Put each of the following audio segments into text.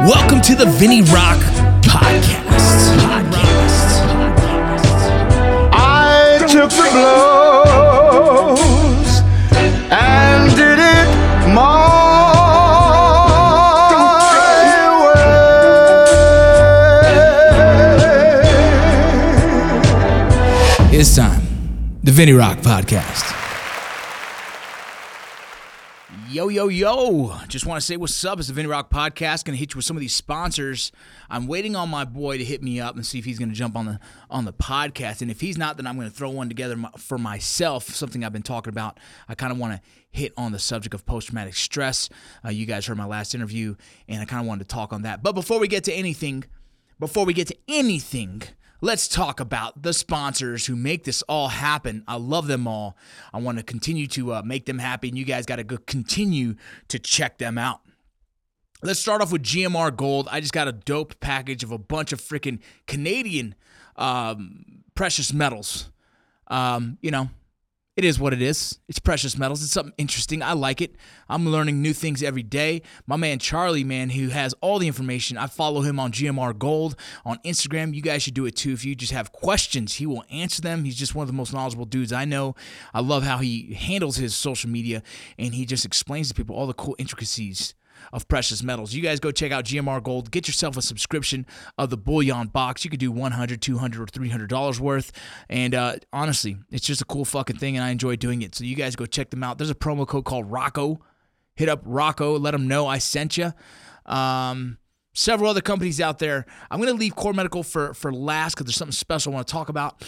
Welcome to the Vinny Rock Podcast. Podcast. I took the blows and did it my way. It's time. The Vinny Rock Podcast. Yo, yo, yo. Just want to say what's up. It's the Vinny Rock Podcast. Gonna hit you with some of these sponsors. I'm waiting on my boy to hit me up and see if he's gonna jump on the on the podcast. And if he's not, then I'm gonna throw one together for myself, something I've been talking about. I kind of want to hit on the subject of post traumatic stress. Uh, you guys heard my last interview, and I kind of wanted to talk on that. But before we get to anything, before we get to anything, let's talk about the sponsors who make this all happen. I love them all. I want to continue to uh, make them happy, and you guys got to continue to check them out. Let's start off with GMR Gold. I just got a dope package of a bunch of freaking Canadian um, precious metals. Um, you know, it is what it is. It's precious metals. It's something interesting. I like it. I'm learning new things every day. My man Charlie, man, who has all the information. I follow him on GMR Gold on Instagram. You guys should do it too. If you just have questions, he will answer them. He's just one of the most knowledgeable dudes I know. I love how he handles his social media and he just explains to people all the cool intricacies of precious metals. You guys go check out GMR Gold. Get yourself a subscription of the bullion box. You could do 100, 200, or 300 dollars worth. And uh, honestly, it's just a cool fucking thing, and I enjoy doing it. So you guys go check them out. There's a promo code called Rocco. Hit up Rocco. Let them know I sent you. Um, several other companies out there. I'm gonna leave Core Medical for for last because there's something special I want to talk about.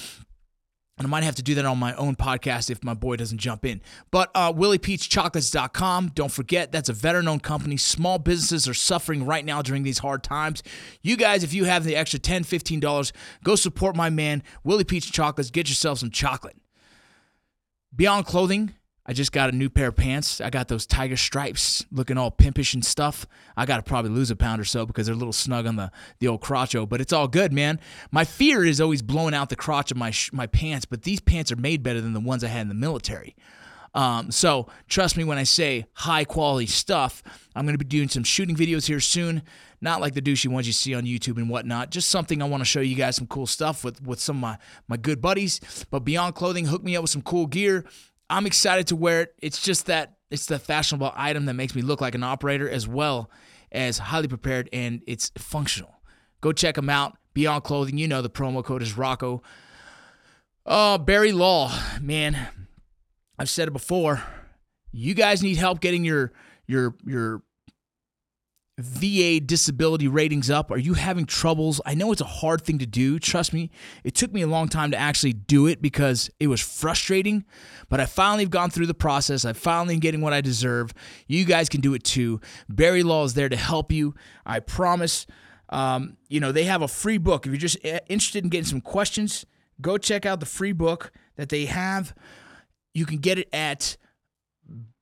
And I might have to do that on my own podcast if my boy doesn't jump in. But uh, WilliePeachChocolates.com. Don't forget, that's a veteran owned company. Small businesses are suffering right now during these hard times. You guys, if you have the extra $10, $15, go support my man, Willie Peach Chocolates. Get yourself some chocolate. Beyond Clothing, I just got a new pair of pants. I got those tiger stripes looking all pimpish and stuff. I got to probably lose a pound or so because they're a little snug on the, the old crotcho, but it's all good, man. My fear is always blowing out the crotch of my, sh- my pants, but these pants are made better than the ones I had in the military. Um, so trust me when I say high quality stuff. I'm going to be doing some shooting videos here soon. Not like the douchey ones you see on YouTube and whatnot. Just something I want to show you guys some cool stuff with with some of my my good buddies. But Beyond Clothing hooked me up with some cool gear. I'm excited to wear it. It's just that it's the fashionable item that makes me look like an operator as well as highly prepared and it's functional. Go check them out. Beyond Clothing, you know the promo code is Rocco. Oh, Berry Law, man. I've said it before. You guys need help getting your your your VA disability ratings up? Are you having troubles? I know it's a hard thing to do. Trust me, it took me a long time to actually do it because it was frustrating, but I finally have gone through the process. I finally am getting what I deserve. You guys can do it too. Berry Law is there to help you. I promise. Um, you know, they have a free book. If you're just uh, interested in getting some questions, go check out the free book that they have. You can get it at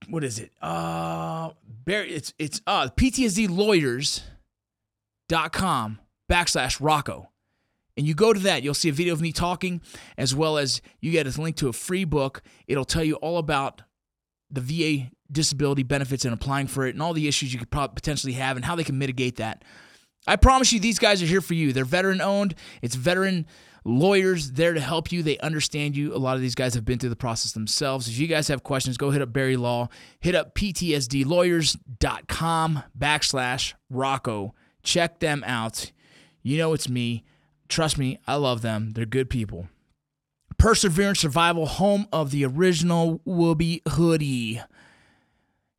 what is it? Uh Berry it's it's uh PTSDlawyers.com backslash Rocco. And you go to that, you'll see a video of me talking, as well as you get a link to a free book. It'll tell you all about the VA disability benefits and applying for it and all the issues you could potentially have and how they can mitigate that. I promise you, these guys are here for you. They're veteran owned. It's veteran lawyers there to help you. They understand you. A lot of these guys have been through the process themselves. If you guys have questions, go hit up Berry Law. Hit up ptsdlawyers.com backslash Rocco. Check them out. You know it's me. Trust me, I love them. They're good people. Perseverance Survival, home of the original Woobie hoodie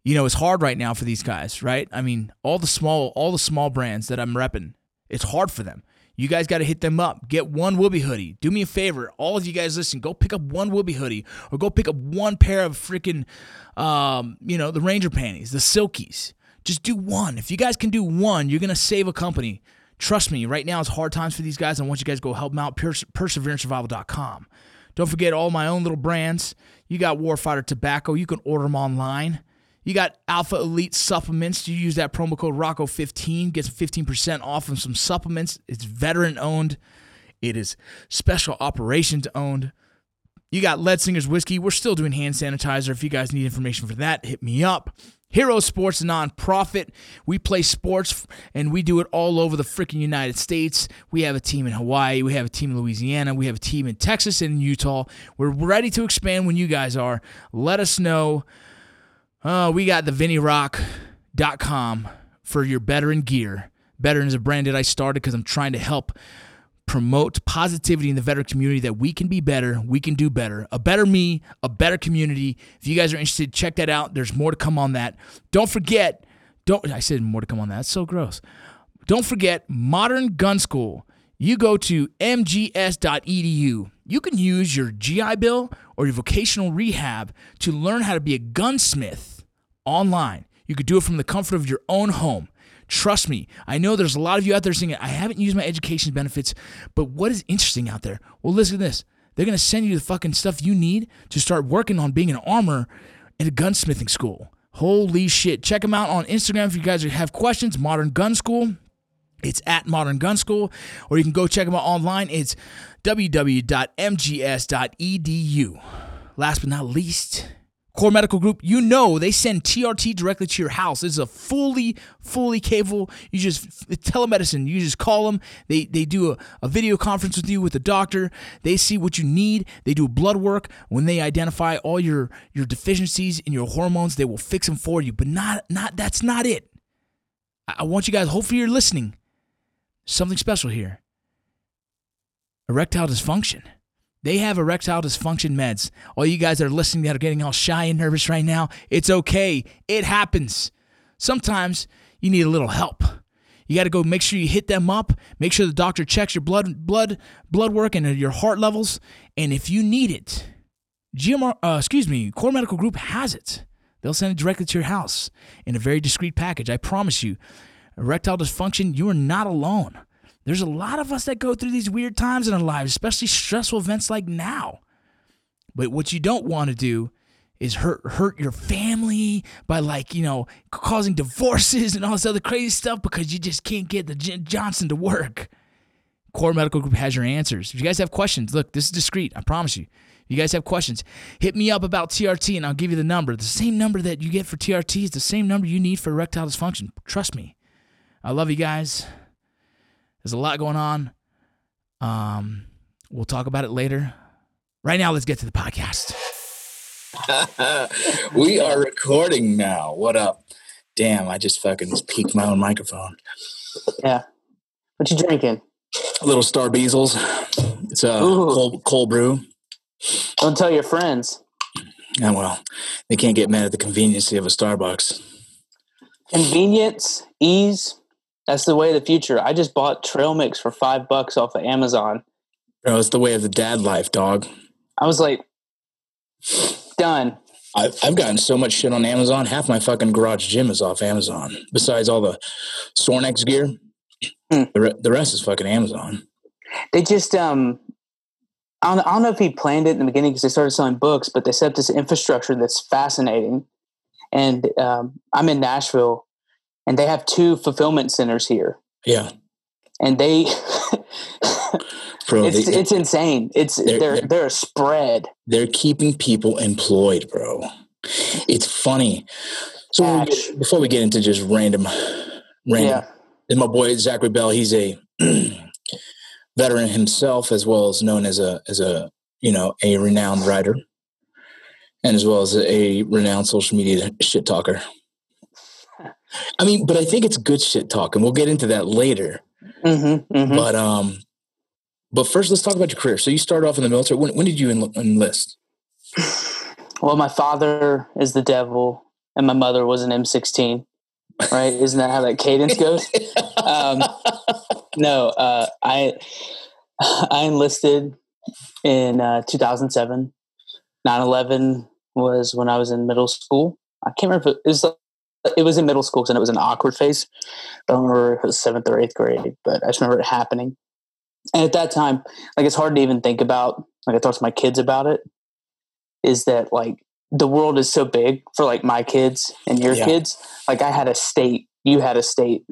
you know, it's hard right now for these guys, right? I mean, all the small, all the small brands that I'm repping, it's hard for them. You guys got to hit them up. Get one Woobie hoodie. Do me a favor, all of you guys listen. Go pick up one Woobie hoodie, or go pick up one pair of freaking, um, you know, the Ranger panties, the Silkies. Just do one. If you guys can do one, you're gonna save a company. Trust me. Right now, it's hard times for these guys. I want you guys to go help them out. Perse- PerseveranceSurvival.com. Don't forget all my own little brands. You got Warfighter Tobacco. You can order them online. You got Alpha Elite supplements. You use that promo code Rocco15, gets 15% off of some supplements. It's veteran owned. It is special operations owned. You got Lead Slingers whiskey. We're still doing hand sanitizer. If you guys need information for that, hit me up. Hero Sports nonprofit. We play sports and we do it all over the freaking United States. We have a team in Hawaii, we have a team in Louisiana, we have a team in Texas and Utah. We're ready to expand when you guys are. Let us know. Uh, we got the VinnyRock.com for your veteran gear. Veteran is a brand that I started because I'm trying to help promote positivity in the veteran community that we can be better, we can do better, a better me, a better community. If you guys are interested, check that out. There's more to come on that. Don't forget, don't I said more to come on that. That's so gross. Don't forget Modern Gun School. You go to mgs.edu. You can use your GI Bill or your vocational rehab to learn how to be a gunsmith online. You could do it from the comfort of your own home. Trust me, I know there's a lot of you out there saying, I haven't used my education benefits, but what is interesting out there? Well, listen to this. They're going to send you the fucking stuff you need to start working on being an armor in a gunsmithing school. Holy shit. Check them out on Instagram if you guys have questions. Modern Gun School. It's at Modern Gun School, or you can go check them out online. It's www.mgs.edu. Last but not least, Core Medical Group, you know they send TRT directly to your house. It's a fully, fully capable. You just telemedicine. You just call them. They they do a, a video conference with you with the doctor. They see what you need. They do blood work. When they identify all your your deficiencies in your hormones, they will fix them for you. But not not that's not it. I, I want you guys. Hopefully, you're listening. Something special here. Erectile dysfunction. They have erectile dysfunction meds. All you guys that are listening that are getting all shy and nervous right now, it's okay. It happens. Sometimes you need a little help. You got to go make sure you hit them up. Make sure the doctor checks your blood blood blood work and your heart levels. And if you need it, GMR, uh, excuse me, Core Medical Group has it. They'll send it directly to your house in a very discreet package. I promise you. Erectile dysfunction, you are not alone. There's a lot of us that go through these weird times in our lives, especially stressful events like now. But what you don't want to do is hurt hurt your family by like you know causing divorces and all this other crazy stuff because you just can't get the J- Johnson to work. Core Medical Group has your answers. If you guys have questions, look, this is discreet. I promise you. If you guys have questions, hit me up about TRT and I'll give you the number. The same number that you get for TRT is the same number you need for erectile dysfunction. Trust me. I love you guys. There's a lot going on. Um, we'll talk about it later. Right now, let's get to the podcast. we are recording now. What up? Damn, I just fucking peaked my own microphone. Yeah. What you drinking? A little Star Beazles. It's a Ooh. cold, cold brew. Don't tell your friends. And well, they can't get mad at the convenience of a Starbucks. Convenience, ease. That's the way of the future. I just bought trail mix for five bucks off of Amazon. Bro, it's the way of the dad life, dog. I was like, done. I've, I've gotten so much shit on Amazon. Half my fucking garage gym is off Amazon. Besides all the Sornex gear, Hmm. the, re- the rest is fucking Amazon. They just um I don't, I don't know if he planned it in the beginning because they started selling books, but they set up this infrastructure that's fascinating. And um, I'm in Nashville, and they have two fulfillment centers here, Yeah, and they bro. it's they, it's insane. It's They're- they're they're- a spread. they're keeping people employed, bro. It's funny. So we get- before we get into just random, random, Yeah, is my boy Zachary Bell. He's a veteran himself, as well as known as a as a you know a renowned writer, and as well as a renowned social media shit talker. I mean, but I think it's good shit talk, and we'll get into that later. mm-hmm, mm-hmm. But um, but first, let's talk about your career. So you started off in the military. When, when did you enl- enlist? Well, my father is the devil, and my mother was an M16. Right? Isn't that how that cadence goes? Um, no, uh, I I enlisted in uh, 2007. 9/11 was when I was in middle school. I can't remember it was. It was in middle school and it was an awkward phase. I don't remember if it was seventh or eighth grade, but I just remember it happening. And at that time, like it's hard to even think about. Like I talk to my kids about it. Is that like the world is so big for like my kids and your Yeah. kids? Like I had a state, you had a state.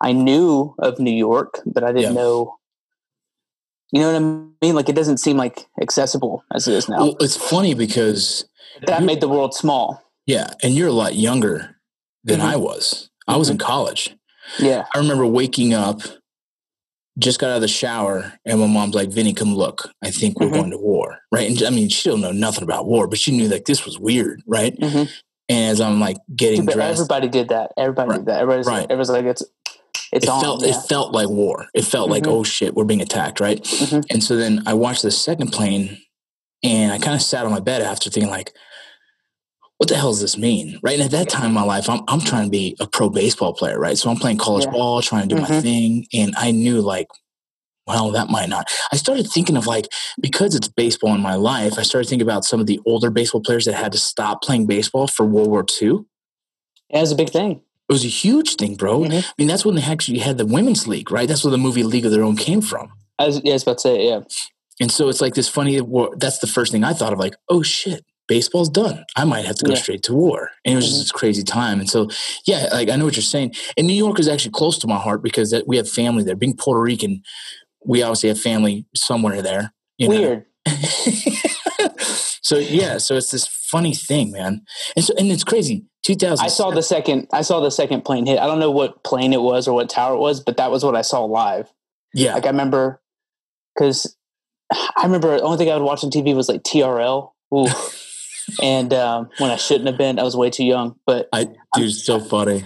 I knew of New York, but I didn't Yeah. know. You know what I mean? Like it doesn't seem like accessible as it is now. Well, it's funny because that made the world small. yeah, and you're a lot younger than Mhm. I was. I was in college. Yeah. I remember waking up, just got out of the shower, and my mom's like, Vinny, come look. I think we're Mhm. going to war. Right. And I mean, she don't know nothing about war, but she knew like this was weird. Right. Mhm. And as I'm like getting But dressed, everybody did that. Everybody Right. did that. Everybody's Right. like, everybody's like, it's it's it on. felt yeah. it felt like war. It felt like Mhm. oh shit, we're being attacked, right? And so then I watched the second plane, and I kind of sat on my bed after thinking like, what the hell does this mean, right? And at that time in my life, I'm I'm trying to be a pro baseball player, right? So I'm playing college Yeah. ball, trying to do my Mhm. thing, and I knew like. Well, that might not. I started thinking of like because it's baseball in my life. I started thinking about some of the older baseball players that had to stop playing baseball for World War II. Yeah, it was a big thing. It was a huge thing, bro. Mhm. I mean, that's when they actually had the women's league, right? That's where the movie League of Their Own came from. I was, yeah, I was about to say, yeah. And so it's like this funny. That's the first thing I thought of, like, oh shit, baseball's done. I might have to go Yeah. straight to war. And it was Mhm. just this crazy time. And so, yeah, like I know what you're saying. And New York is actually close to my heart because that, we have family there. Being Puerto Rican, we obviously have family somewhere there. you know? Weird. so yeah, so it's this funny thing, man. And so, and it's crazy. 2000. I saw the second. I saw the second plane hit. I don't know what plane it was or what tower it was, but that was what I saw live. Yeah, Like I remember, because I remember the only thing I would watch on TV was like TRL. Ooh. And um, when I shouldn't have been, I was way too young. But I dude, it's so funny.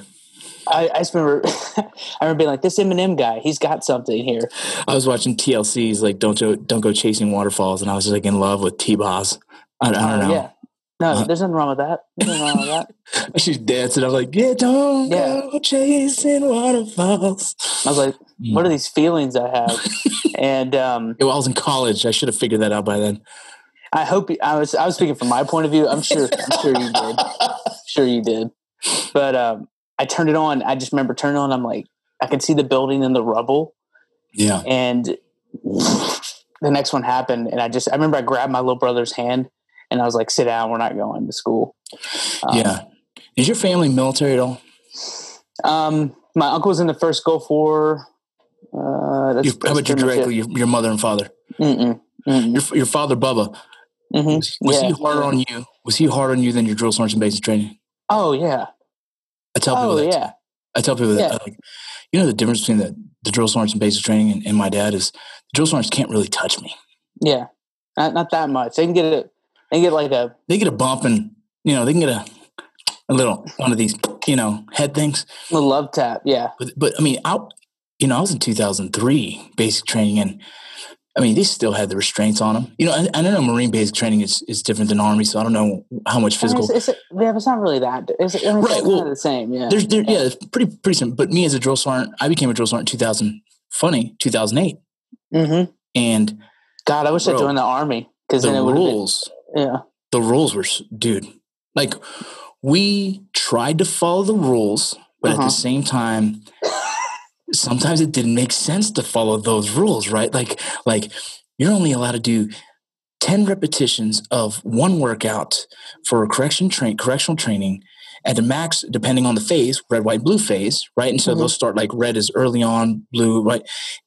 I, I just remember, I remember being like, this Eminem guy, he's got something here. I was watching TLC's like don't go, don't go chasing waterfalls, and I was just like in love with T Boz. I, I don't Uh, know. Yeah. No, Uh, there's nothing wrong with that. There's nothing wrong with that. She's dancing. I'm like, yeah, don't Yeah. go chasing waterfalls. I was like, what are these feelings I have? and um, Yeah, well, I was in college. I should have figured that out by then. I hope you, I was I was speaking from my point of view. I'm sure I'm sure you did. Sure you did. But um, I turned it on. I just remember turning on. I'm like, I could see the building in the rubble, Yeah. and the next one happened. And I just I remember I grabbed my little brother's hand, and I was like, "Sit down. We're not going to school." Um, yeah. Is your family military at all? Um, my uncle was in the first Gulf War. Uh, that's, Your, how about you directly, your, your mother and father? Mm-mm, mm-mm, Your, your father, Bubba, mhm. was, Yeah, he harder yeah. on you? Was he harder on you than your drill sergeant basic training? Oh yeah. I tell people Oh that. yeah. I tell people that. Yeah. Like, you know, the difference between the, the drill sergeant and basic training and, and my dad is the drill sergeants can't really touch me. Yeah. Not not that much. They can get it. They can get like a They get a bump and, you know, they can get a, a little, one of these, you know, head things. little love tap. Yeah. But, but I mean, I, you know, I was in 2003 basic training, and I mean, they still had the restraints on them. You know, I, I don't know Marine basic training is, is different than Army, so I don't know how much I mean, physical. It's, it's, yeah, but it's not really that. It's, I mean, Right, It's well, kind of the same. Yeah. There's, there, yeah, it's pretty pretty simple. But me as a drill sergeant, I became a drill sergeant in 2000. Funny, 2008, Mm-hmm. and God, I wish I Bro, joined the army because the then it would been. rules, Yeah. the rules were, dude, like we tried to follow the rules, but at Uh-huh. the same time, sometimes it didn't make sense to follow those rules, right? Like, like you're only allowed to do 10 repetitions of one workout for a correction train correctional training at the max depending on the phase red white blue phase right and so Mhm. they'll start like red is early on blue right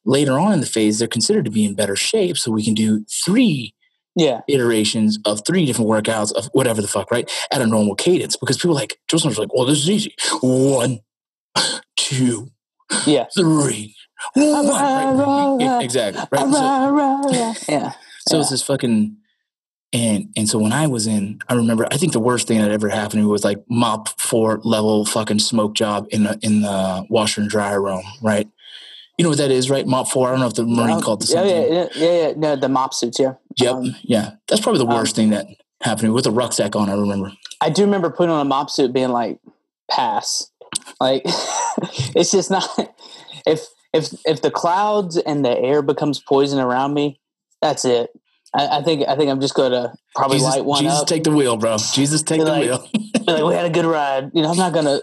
later on in the phase they're considered to be in better shape so we can do three Yeah. iterations of three different workouts of whatever the fuck right at a normal cadence because people like Joseph's like well this is easy one two Yeah. three one right? Yeah, exactly right so, yeah. so it's Yeah. this fucking and and so when I was in, I remember I think the worst thing that ever happened to me was like MOPP four level fucking smoke job in the in the washer and dryer room, right? You know what that is, right? MOPP four. I don't know if the Marine called the same yeah, thing. yeah, yeah, yeah. No, the mop suits. Yeah. Yep, Um, yeah. That's probably the um, worst thing that happened to me with a rucksack on. I remember. I do remember putting on a mop suit, being like, "Pass." Like, it's just not. If if if the clouds and the air becomes poison around me, that's it. I, I think I think I'm just going to probably Jesus, light one Jesus up. take the wheel, bro. Jesus, take the like- wheel. like, we had a good ride. You know, I'm not gonna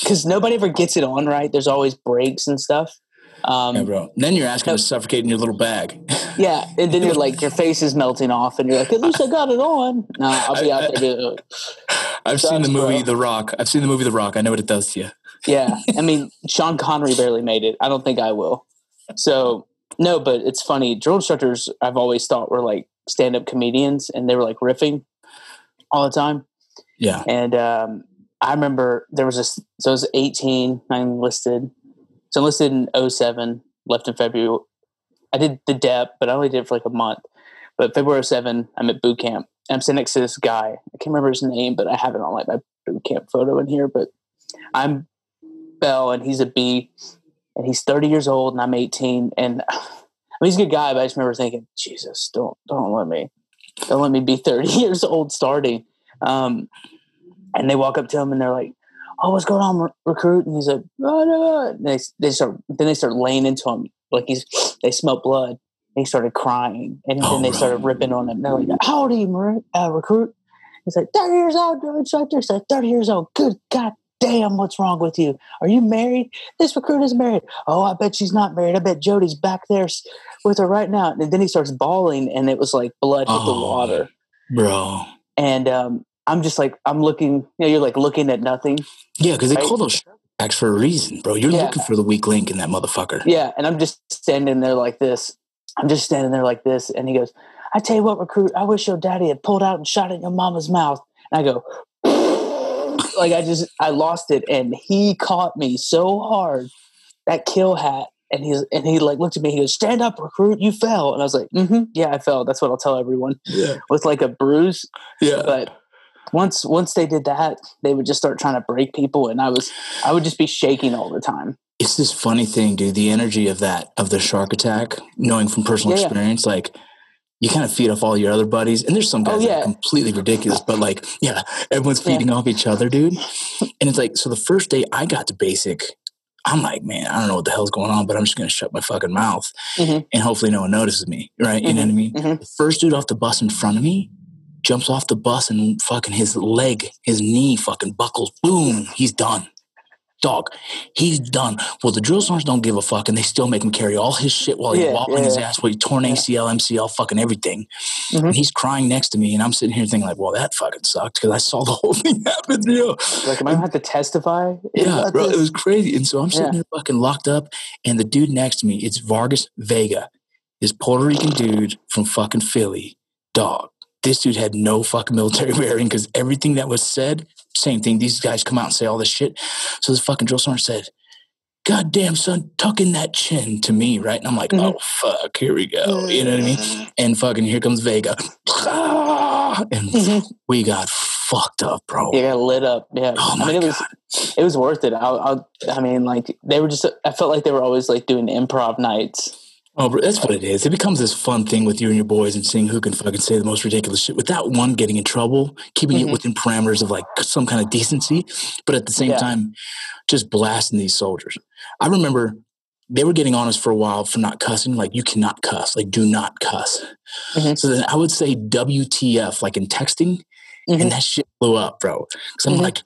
because nobody ever gets it on right. There's always breaks and stuff. Um, yeah, bro. And then you're asking to suffocate in your little bag. yeah, and then you're like your face is melting off, and you're like, at least I got it on. No, I'll be out there. I've seen the movie bro. The Rock. I've seen the movie The Rock. I know what it does to you. yeah, I mean, Sean Connery barely made it. I don't think I will. So no, but it's funny. Drill instructors, I've always thought were like stand-up comedians, and they were like riffing all the time. Yeah. And um, I remember there was this. So I was 18. I enlisted. So enlisted in 07, left in February. I did the DEP, but I only did it for like a month. But February 07, I'm at boot camp. I'm sitting next to this guy. I can't remember his name, but I have it on like my boot camp photo in here. But I'm Bell, and he's a B, and he's 30 years old, and I'm 18. And I mean, he's a good guy, but I just remember thinking, Jesus, don't don't let me, don't let me be 30 years old starting. Um, and they walk up to him and they're like, "Oh, what's going on, recruit?" And he's like, "Oh no!" And they they start then they start laying into him like he's they smell blood. He started crying, and Oh, then they started ripping on him. They're like, "How old are you, uh, recruit?" He's like, 30 years old, instructor. He's like, 30 years old. Good God damn, what's wrong with you? Are you married? This recruit is married. Oh, I bet she's not married. I bet Jody's back there with her right now. And then he starts bawling, and it was like blood hit the Oh. water. bro. And um, I'm just like, I'm looking, you know, you're like looking at nothing. Yeah, because they Right. call those acts for a reason, bro. You're Yeah. looking for the weak link in that motherfucker. Yeah. And I'm just standing there like this. I'm just standing there like this. And he goes, I tell you what, recruit, I wish your daddy had pulled out and shot at your mama's mouth. And I go, like I just I lost it. And he caught me so hard, that kill hat. And he's and he like looked at me, he goes, Stand up, recruit, you fell. And I was like, mm-hmm, yeah, I fell. That's what I'll tell everyone. Yeah, With like a bruise. yeah. But once once they did that, they would just start trying to break people and I was I would just be shaking all the time. it's this funny thing, dude. The energy of that of the shark attack, knowing from personal Yeah, yeah. experience, like you kind of feed off all your other buddies, and there's some Oh, guys that yeah. are completely ridiculous, but like, yeah, everyone's Yeah. feeding off each other, dude. And it's like, so the first day I got to basic, I'm like, man, I don't know what the hell's going on, but I'm just gonna shut my fucking mouth, Mhm. and hopefully no one notices me, right? You know what I mean? mhm. The first dude off the bus in front of me jumps off the bus and fucking his leg, his knee fucking buckles. Boom, he's done. Dog, he's done. Well, the drill sergeants don't give a fuck, and they still make him carry all his shit while he's Yeah, wobbling his yeah. ass, while he torn. ACL, MCL, fucking everything. Mhm. And he's crying next to me, and I'm sitting here thinking like, well, that fucking sucked because I saw the whole thing happen. You know? Like am I gonna have to testify? Yeah, bro, it was crazy. And so I'm sitting there fucking locked up, and the dude next to me, it's Vargas Vega, this Puerto Rican dude from fucking Philly. Dog, this dude had no fucking military bearing because everything that was said, same thing. These guys come out and say all this shit. So this fucking drill sergeant said, God damn, son, tuck in that chin to me, right? And I'm like, Mhm. oh, fuck, here we go. You know what I mean? And fucking here comes Vega. And Mhm. we got fucked up, bro. You got lit up. Yeah. Oh my I mean, it God. was it was worth it. I, I, I mean, like they were just. I felt like they were always like doing improv nights. Oh, that's what it is. It becomes this fun thing with you and your boys and seeing who can fucking say the most ridiculous shit without one getting in trouble, keeping Mhm. it within parameters of like some kind of decency, but at the same Yeah. time, just blasting these soldiers. I remember they were getting on us for a while for not cussing. Like, you cannot cuss. Like, do not cuss. Mhm. So then I would say WTF, like in texting, Mhm. and that shit blew up, bro. Because I'm Mhm. like,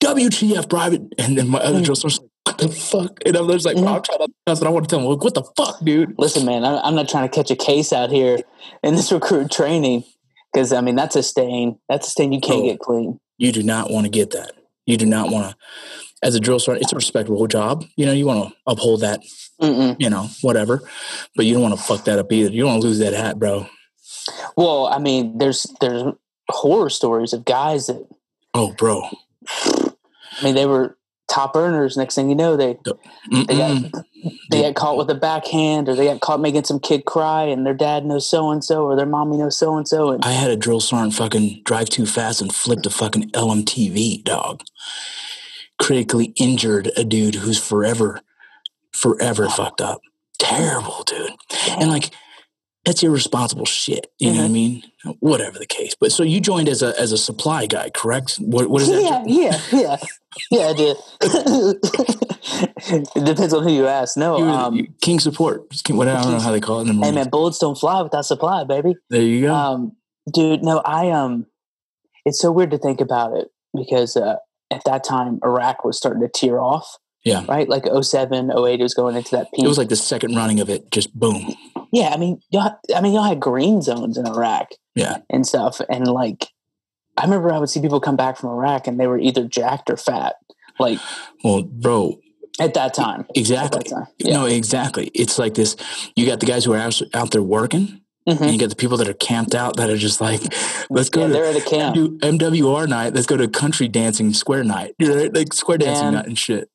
WTF, private. And then my other Mhm. drill sergeant's like, what the fuck? And I'm just like, Mhm. bro, I'm trying to cuss, and I want to tell him, like, what the fuck, dude? Listen, man, I'm not trying to catch a case out here in this recruit training because I mean that's a stain. That's a stain you can't Oh. get clean. You do not want to get that. You do not want to. As a drill sergeant, it's a respectable job. You know, you want to uphold that. Mm-mm. You know, whatever. But you don't want to fuck that up either. You don't want to lose that hat, bro. Well, I mean, there's there's horror stories of guys that Oh, bro. I mean they were top earners. Next thing you know, they they got Mm-mm. they got caught with a backhand, or they got caught making some kid cry, and their dad knows so and so, or their mommy knows so and so, and I had a drill sergeant fucking drive too fast and flipped a fucking LMTV, dog. Critically injured a dude who's forever, forever fucked up. Terrible, dude. And like, that's irresponsible shit. You know what I Mhm. mean? Whatever the case. But so you joined as a as a supply guy, correct? What what is that? yeah, yeah, yeah, I did. it depends on who you ask. No, You were um, King support. King, what, I don't know how they call it in the hey man, bullets don't fly without supply, baby. There you go. Um, dude, no, I um, it's so weird to think about it because uh, at that time Iraq was starting to tear off. Yeah. Right, like 07, 08, it was going into that peak. it was like the second running of it, just boom. yeah, I mean, y'all, I mean, y'all had green zones in Iraq. Yeah. and stuff, and like, I remember I would see people come back from Iraq and they were either jacked or fat, like Well, bro, at that time. exactly. That time. Yeah. No, exactly. It's like this. You got the guys who are out, out there working, And Mhm. you get the people that are camped out that are just like, let's go Yeah, to they're at a camp. do MWR night. Let's go to country dancing square night. You know, like square dancing Man. night and shit.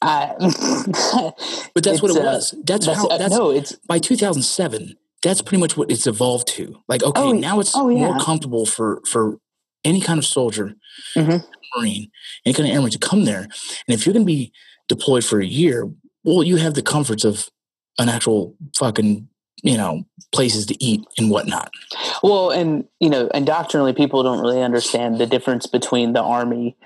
I, But that's what it uh, was. That's, that's, how. uh, no, it's by 2007. That's pretty much what it's evolved to. Like, okay, Oh, now it's oh, yeah. more comfortable for for any kind of soldier, Mhm. marine, any kind of airman to come there. And if you're going to be deployed for a year, well, you have the comforts of an actual fucking you know places to eat and whatnot. Well, and you know, and doctrinally, people don't really understand the difference between the army,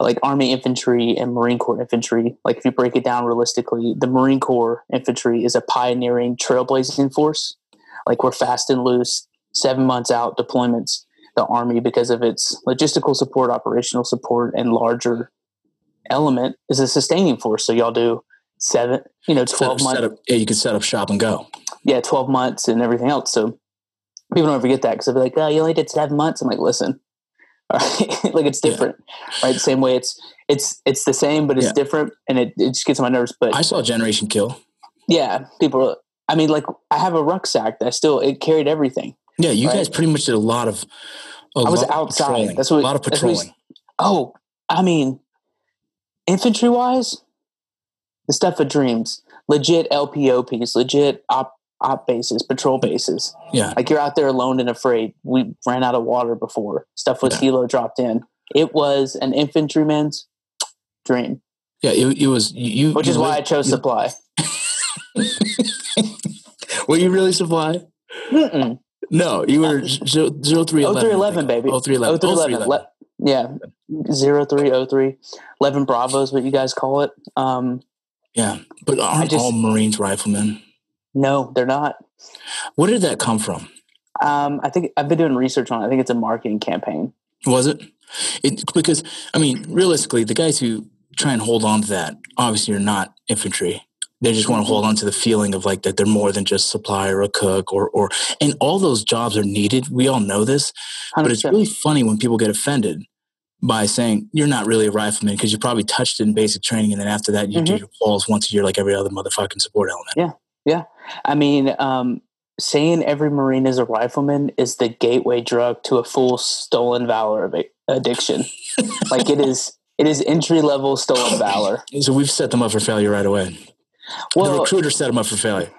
like Army infantry and Marine Corps infantry. Like, if you break it down realistically, the Marine Corps infantry is a pioneering, trailblazing force. Like, we're fast and loose, seven months out deployments. The Army, because of its logistical support, operational support, and larger element, is a sustaining force. So y'all do seven, you know, twelve months yeah, you can set up shop and go. yeah, 12 months and everything else. So people don't forget that because they'll be like, oh, you only did seven months. I'm like, listen, all right, like it's Yeah. different, right? Same way it's, it's, it's the same, but it's Yeah. different and it, it just gets on my nerves. But I saw Generation Kill. yeah, people, are- I mean, like I have a rucksack that still, it carried everything. Yeah, you Right. guys pretty much did a lot of. A I was outside. That's what- a lot of patrolling. Oh, I mean, infantry wise, the stuff of dreams, legit LPOPs, legit op, op bases, patrol bases. Yeah, Like you're out there alone and afraid. We ran out of water before. Stuff was Yeah. dropped in. It was an infantryman's dream, yeah. It, it was you. which you is why I chose you- supply. Were you really supply? Mm-mm. No, you were zero, zero three eleven. three eleven, baby. Oh three eleven. Oh three eleven. Le- yeah, zero three oh three. Eleven Bravo is what you guys call it. Um, Yeah, but aren't just- all Marines riflemen? no, they're not. Where did that come from? Um, I think I've been doing research on. it. I think it's a marketing campaign. Was it? It because I mean, realistically, the guys who try and hold on to that obviously are not infantry. They just want to hold on to the feeling of like that they're more than just supply or a cook or or and all those jobs are needed. We all know this, but it's really funny when people get offended by saying you're not really a rifleman because you probably touched it in basic training and then after that you do Mhm. your calls once a year like every other motherfucking support element. Yeah. Yeah. I mean, um, saying every Marine is a rifleman is the gateway drug to a full stolen valor of addiction. like it is, it is entry level stolen valor. So we've set them up for failure right away. The Well, recruiter set them up for failure.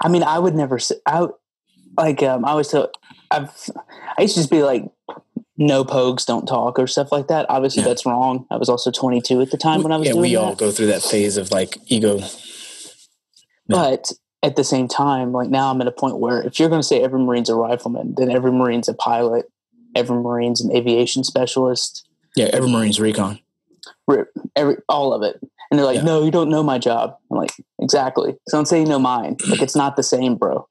I mean, I would never. I would- like. Um, I always tell. I've. I used to just be like, no pogues, don't talk, or stuff like that. Obviously, Yeah. that's wrong. I was also 22 at the time when I was yeah, we that. all go through that phase of like ego. But at the same time, like now I'm at a point where if you're going to say every Marine's a rifleman, then every Marine's a pilot, every Marine's an aviation specialist, Yeah, every Marine's recon. re- every all of it. And they're like, Yeah. no, you don't know my job. I'm like, exactly. So don't say you know mine. Like it's not the same, bro.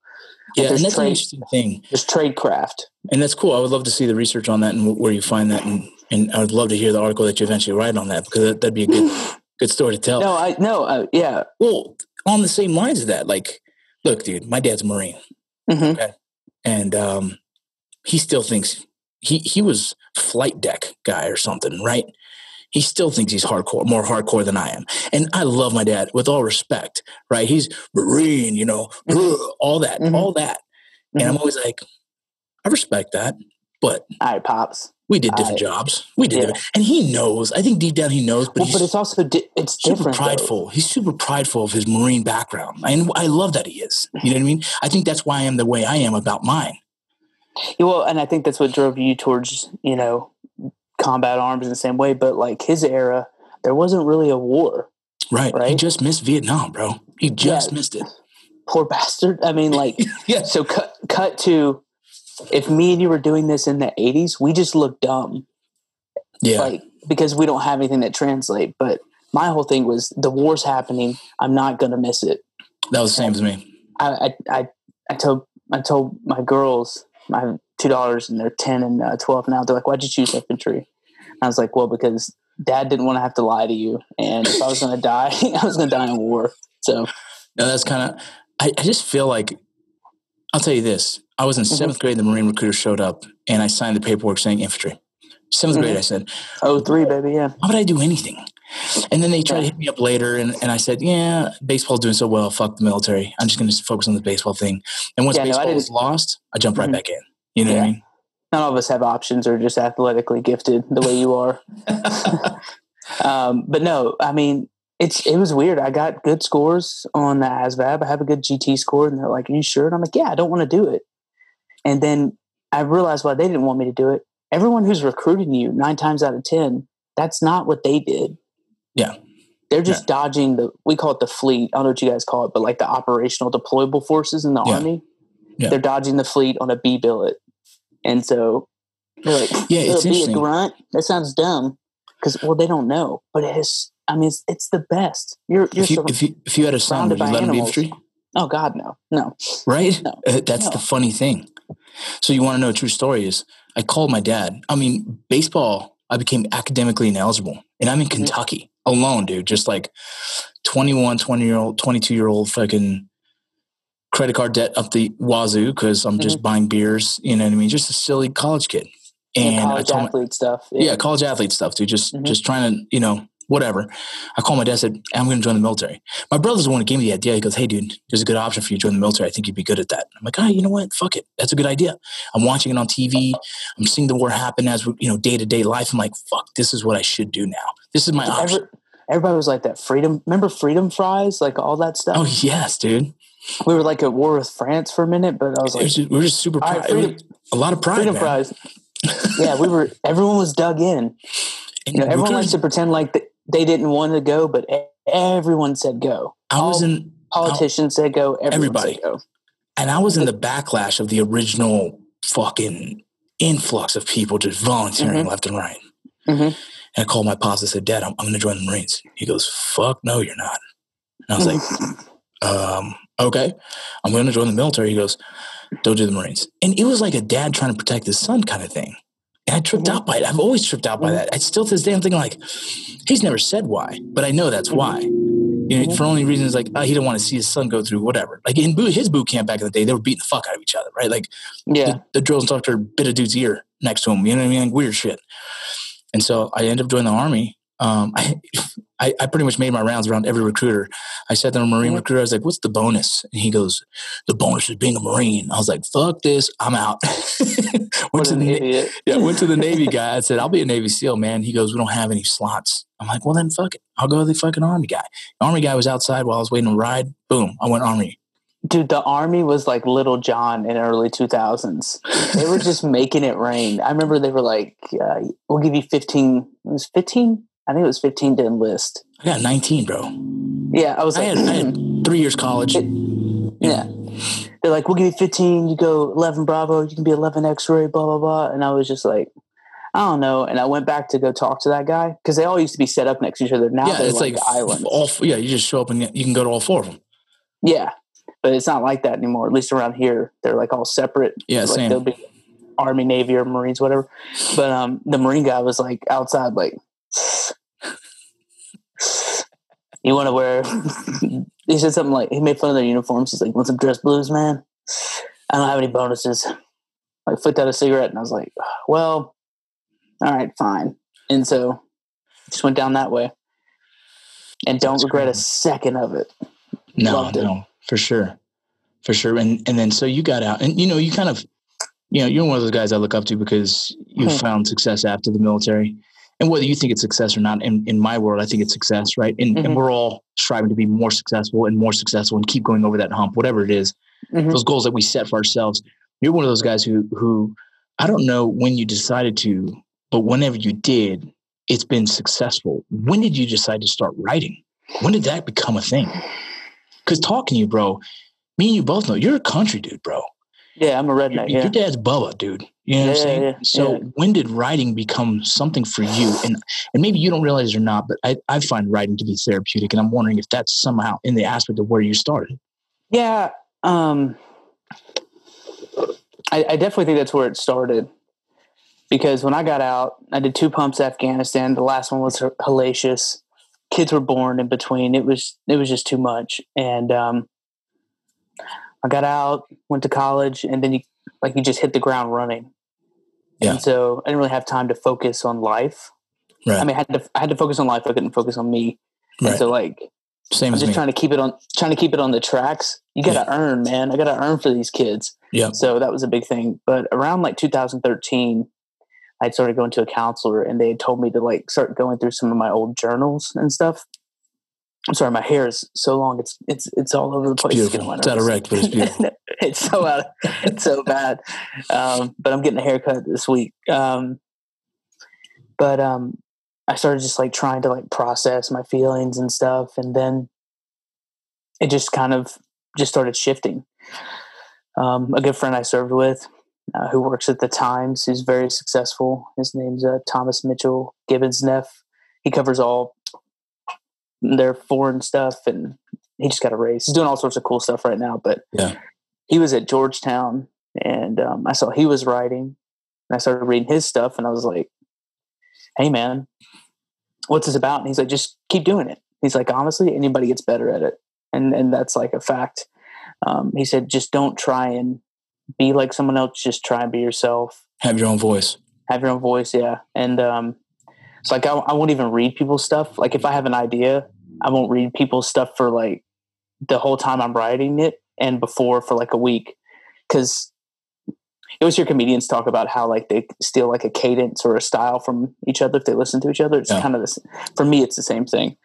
Yeah, there's and that's an trade- interesting thing, There's tradecraft. and that's cool. I would love to see the research on that and where you find that, and, and I would love to hear the article that you eventually write on that because that, that'd be a good good story to tell. No, I no, uh, yeah. Well, on the same lines of that, like, look, dude, my dad's a Marine, hmm and um, he still thinks he he was flight deck guy or something, right? He still thinks he's hardcore, more hardcore than I am, and I love my dad with all respect, right? He's Marine, you know, all that, Mhm. all that, and I'm always like, I respect that, but All right, pops. we did different I- jobs. We did, yeah. different, and he knows. I think deep down he knows, but Well, he's but it's also di- it's super different. though. prideful. He's super prideful of his Marine background, and I love that he is. You know what I mean? I think that's why I am the way I am about mine. Yeah, Well, and I think that's what drove you towards you know combat arms in the same way. But like his era, there wasn't really a war. Right? Right. He just missed Vietnam, bro. He just Yeah. missed it. Poor bastard. I mean, like Yes. so. Cut cut to if me and you were doing this in the '80s, we just look dumb, Yeah. like because we don't have anything that translate. But my whole thing was the war's happening. I'm not gonna miss it. that was the same as me. I I I, I told I told my girls my two daughters and they're ten and uh, twelve now. They're like, "Why'd you choose infantry?" I was like, "Well, because Dad didn't want to have to lie to you, and if I was going to die, I was going to die in war." So Now that's kind of. I, I just feel like. I'll tell you this. I was in Mm-hmm. 7th grade. The Marine recruiter showed up, and I signed the paperwork saying infantry. 7th grade. Mhm. I said, oh three, baby, yeah. "Why would I do anything?" And then they tried to hit me up later, and, and I said, yeah, baseball's doing so well. Fuck the military. I'm just going to focus on the baseball thing. And once Yeah, baseball didn't- was lost, I jumped right Mhm. back in. You know what I Yeah. None of us have options or just athletically gifted the way you are. um, but no, I mean, it's it was weird. I got good scores on the ASVAB. I have a good GT score, and they're like, "Are you sure?" And I'm like, "Yeah, I don't want to do it." And then I realized why they didn't want me to do it. Everyone who's recruiting you, nine times out of ten, that's not what they did. Yeah. They're just dodging the we call it the fleet. I don't know what you guys call it, but like the operational deployable forces in the Yeah. army. Yeah. They're dodging the fleet on a B billet. And so they're like, Yeah, "It'll it's be a grunt. That sounds dumb. Because well, they don't know, but it is. I mean, it's, it's the best. You're you're If you, so, if you if you had a son, would you let him be animals. infantry? oh God, no, no. Right? No. Uh, that's No. the funny thing. So you want to know a true story is I called my dad. I mean, baseball, I became academically ineligible. And I'm in Mm-hmm. Kentucky alone, dude. Just like 21, 20 year old, 22 year old fucking credit card debt up the wazoo because I'm just buying beers. You know what I mean? Just a silly college kid. Yeah, And I college told my, athlete stuff. yeah, college athlete stuff, dude. Just Mhm. just trying to, you know, whatever. I called my dad, said, I'm gonna join the military. My brother's the one who gave me the idea. He goes, Hey dude, there's a good option for you to join the military. I think you'd be good at that. I'm like, ah, you know what? Fuck it. That's a good idea. I'm watching it on TV. I'm seeing the war happen as you know, day to day life. I'm like, fuck, this is what I should do now. This is my option. Every, everybody was like that. Freedom. Remember freedom fries? Like all that stuff. Oh yes, dude. We were like at war with France for a minute, but I was like, was just- we we're just super proud. right, freedom, a lot of pride. freedom man. yeah, we were. Everyone was dug in. You know, everyone likes to pretend like they didn't want to go, but everyone said go. I was all in Politicians said go. Everyone Everybody. said go. and I was in the backlash of the original fucking influx of people just volunteering Mhm. left and right. Mhm. And I called my pops and said, Dad, I'm, I'm going to join the Marines. He goes, Fuck, no, you're not. And I was like, um, Okay, I'm going to join the military. He goes, Don't do the Marines. And it was like a dad trying to protect his son kind of thing. And I tripped Mhm. out by it. I've always tripped out by Mhm. that. I still to this day, I'm thinking like, he's never said why, but I know that's Mhm. why. You know, Mhm. for only reasons like oh, he didn't want to see his son go through whatever. Like in boot, his boot camp back in the day, they were beating the fuck out of each other, right? Like yeah. the, the drill instructor bit a dude's ear next to him. You know what I mean? Like weird shit. And so I ended up joining the army. Um, I, I, I pretty much made my rounds around every recruiter. I said to a Marine Mhm. recruiter, I was like, what's the bonus? And he goes, the bonus is being a Marine. I was like, fuck this. I'm out. went, to the, yeah, went to the Navy guy. I said, I'll be a Navy SEAL, man. He goes, we don't have any slots. I'm like, well, then fuck it. I'll go to the fucking Army guy. The Army guy was outside while I was waiting to ride. Boom. I went Army. Dude, the army was like Little John in early 2000s. They were just making it rain. I remember they were like, uh, "We'll give you 15." It was 15. I think it was 15 to enlist. I got 19, bro. Yeah, I was I like, had, I had three years college. It- yeah. They're like, "We'll give you 15. You go 11 Bravo. You can be 11 X-ray." Blah blah blah. And I was just like, I don't know. And I went back to go talk to that guy because they all used to be set up next to each other. Now yeah, they're it's like, like islands. all. Yeah, you just show up and you can go to all four of them. Yeah, but it's not like that anymore. At least around here, they're like all separate. Yeah, like same. they'll be Army, Navy, or Marines, whatever. But um, the Marine guy was like outside, like, you want to wear? he said something like he made fun of their uniforms. He's like, "Want some dress blues, man? I don't have any bonuses." i flicked out a cigarette, and I was like, "Well, all right, fine." And so just went down that way, and don't That's regret a second of it. No, Loved it. no, for sure, for sure. And and then so you got out, and you know, you kind of, you know, you're one of those guys I look up to because you Hmm. found success after the military. And whether you think it's success or not, in, in my world, I think it's success, right? And, and Mhm. we're all striving to be more successful and more successful and keep going over that hump, whatever it is. Mhm. those goals that we set for ourselves. You're one of those guys who who I don't know when you decided to, but whenever you did, it's been successful. When did you decide to start writing? When did that become a thing? Because talking to you, bro, me and you both know you're a country dude, bro. Yeah, I'm a redneck. your Yeah. dad's Bubba, dude. You know what I'm saying? yeah, so yeah. when did writing become something for you? And and maybe you don't realize or not, but I, I find writing to be therapeutic. And I'm wondering if that's somehow in the aspect of where you started. Yeah, um, I, I definitely think that's where it started. Because when I got out, I did two pumps Afghanistan. The last one was hellacious. Kids were born in between. It was it was just too much. And um, I got out, went to college, and then you like you just hit the ground running. Yeah. And so I didn't really have time to focus on life. Right. I mean, I had to I had to focus on life. I couldn't focus on me. And Right. so like Same I'm just me. trying to keep it on trying to keep it on the tracks. You gotta earn, man. I gotta earn for these kids. Yeah. So that was a big thing. But around like 2013, I started going to a counselor and they had told me to like start going through some of my old journals and stuff. I'm sorry, my hair is so long. It's it's it's all over the place. Beautiful. It's out of wreck, but it's beautiful. it's so out. It's so bad. Um, but I'm getting a haircut this week. Um, but um, I started just like trying to like process my feelings and stuff, and then it just kind of just started shifting. Um, a good friend I served with, uh, who works at the Times, who's very successful. His name's uh, Thomas Mitchell Gibbons Neff. He covers all their foreign stuff, and he just got a raise. He's doing all sorts of cool stuff right now. But Yeah. he was at Georgetown, and um, I saw he was writing, and I started reading his stuff, and I was like, "Hey, man, what's this about?" And he's like, "Just keep doing it." He's like, "Honestly, anybody gets better at it." and and that's like a fact. Um, he said, just don't try and be like someone else. Just try and be yourself. Have your own voice. Have your own voice, yeah. And um, it's like I, I won't even read people's stuff. Like if I have an idea, I won't read people's stuff for like the whole time I'm writing it, and before for like a week, because you always hear comedians talk about how like they steal like a cadence or a style from each other if they listen to each other. It's Yeah. kind of this. For me, it's the same thing.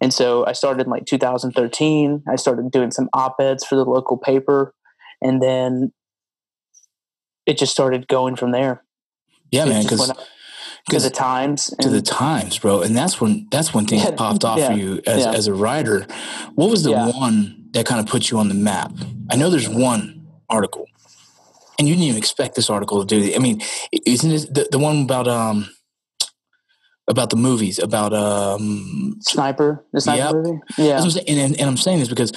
And so I started in like 2013. I started doing some op eds for the local paper, and then it just started going from there. Yeah, It man. Because to the times to the times, bro. And that's when that's when things Yeah, popped off yeah, for you as, yeah. as a writer. What was the one that kind of put you on the map? I know there's one article, and you didn't even expect this article to do. I mean, isn't it the, the one about um about the movies about um sniper. The sniper Yep. movie. Yeah. I'm saying. And, and, and I'm saying this because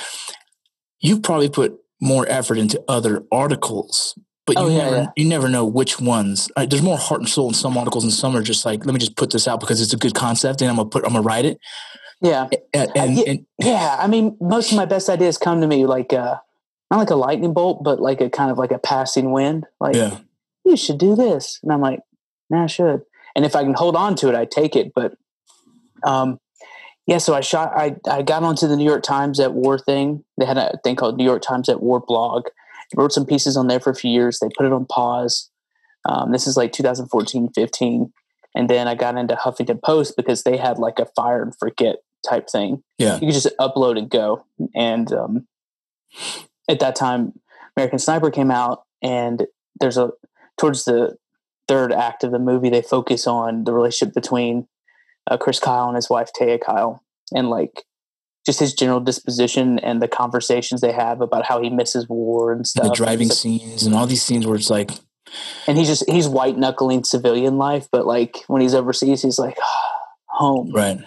you've probably put more effort into other articles, but you Oh, yeah, never yeah. you never know which ones. Uh, there's more heart and soul in some articles, and some are just like, let me just put this out because it's a good concept, and I'm gonna put I'm gonna write it. Yeah. And, and, yeah. and Yeah. I mean, most of my best ideas come to me like uh not like a lightning bolt, but like a kind of like a passing wind. Like yeah, you should do this. And I'm like, nah, I should. And if I can hold on to it, I take it. But um yeah, so I shot I I got onto the New York Times at War thing. They had a thing called New York Times at War blog. Wrote some pieces on there for a few years. They put it on pause. Um, this is like 2014, 15. And then I got into Huffington Post because they had like a fire and forget type thing. Yeah. You could just upload and go. And um, at that time, American Sniper came out, and there's a towards the third act of the movie, they focus on the relationship between uh, Chris Kyle and his wife Taya Kyle, and like just his general disposition and the conversations they have about how he misses war and stuff. the driving So- scenes and all these scenes where it's like, and he's just he's white knuckling civilian life, but like when he's overseas, he's like home. right,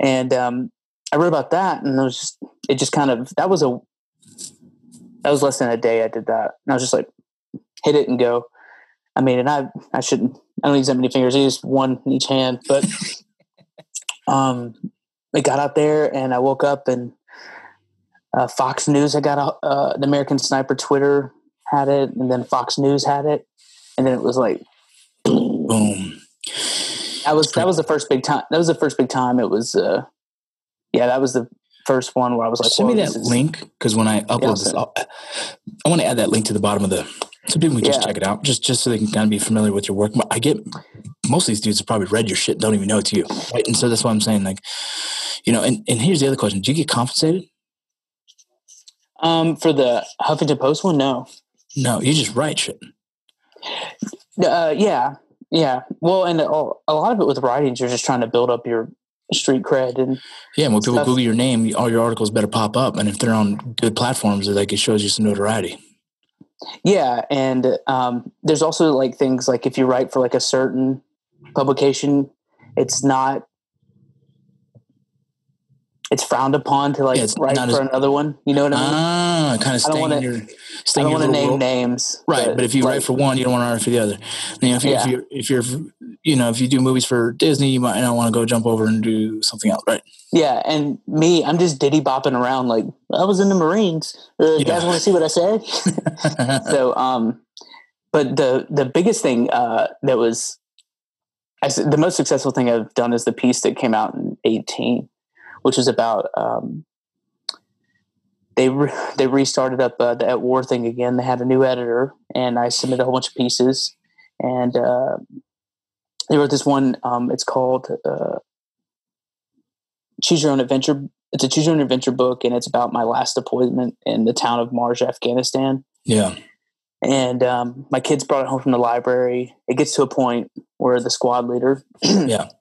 And um, I wrote about that, and it was just it just kind of that was a that was less than a day I did that, and I was just like hit it and go. I mean, and I I shouldn't I don't use that many fingers. I used one in each hand, but um, I got out there and I woke up and uh, Fox News. I got a, uh, the American Sniper Twitter had it, and then Fox News had it, and then it was like boom. that was that was the first big time. That was the first big time. It was, uh, yeah, that was the first one where I was like, Send me "Whoa, that link because when I upload I'll this, I'll, I want to add that link to the bottom of the so people can just Yeah. check it out, just just so they can kind of be familiar with your work. I get most of these dudes have probably read your shit, don't even know it's you, right? And so that's why I'm saying, like, you know. And and here's the other question: Do you get compensated? Um, for the Huffington Post one, no. No, you just write shit. Uh, yeah, yeah. Well, and a, a lot of it with writings, you're just trying to build up your street cred, and Yeah, and when people Google your name, all your articles better pop up. And if they're on good platforms, like it shows you some notoriety. yeah, and um, there's also like things like if you write for like a certain publication, it's not. It's frowned upon to like Yeah, write for as- another one. You know what I mean? Ah, kind of I don't staying wanna- in your I don't want to your name names, Right, but if you like, write for one, you don't want to write for the other. You know, if, you, Yeah. if you're if you're you know if you do movies for Disney, you might not want to go jump over and do something else, right? Yeah, and me, I'm just diddy bopping around like I was in the Marines. Uh, You Yeah. guys want to see what I said? so, um, but the the biggest thing uh, that was I, the most successful thing I've done is the piece that came out in 18, which was about um, they re- they restarted up uh, the at war thing again. They had a new editor, and I submitted a whole bunch of pieces, and uh, they wrote this one. Um, it's called uh, Choose Your Own Adventure. It's a Choose Your Own Adventure book, and it's about my last deployment in the town of Marj, Afghanistan Yeah. and um, my kids brought it home from the library. It gets to a point where the squad leader, Yeah.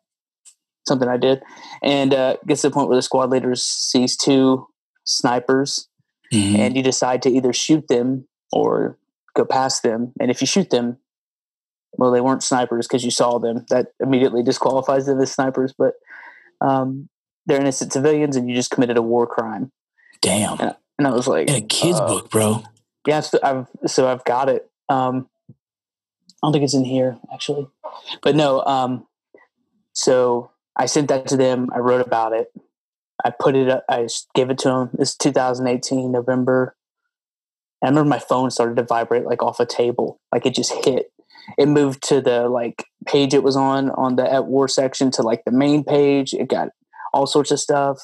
something I did, and uh, gets to the point where the squad leader sees two snipers, Mhm. and you decide to either shoot them or go past them. And if you shoot them, well, they weren't snipers because you saw them. That immediately disqualifies them as snipers, but um, they're innocent civilians, and you just committed a war crime. Damn. And I was like, In a kid's uh, book, bro. Yeah, so I've so I've got it. Um, I don't think it's in here actually, but no. Um, so I sent that to them. I wrote about it. I put it. up- I gave it to them. It's 2018 November. And I remember my phone started to vibrate like off a table, like it just hit. It moved to the like page it was on on the at war section to like the main page. It got all sorts of stuff.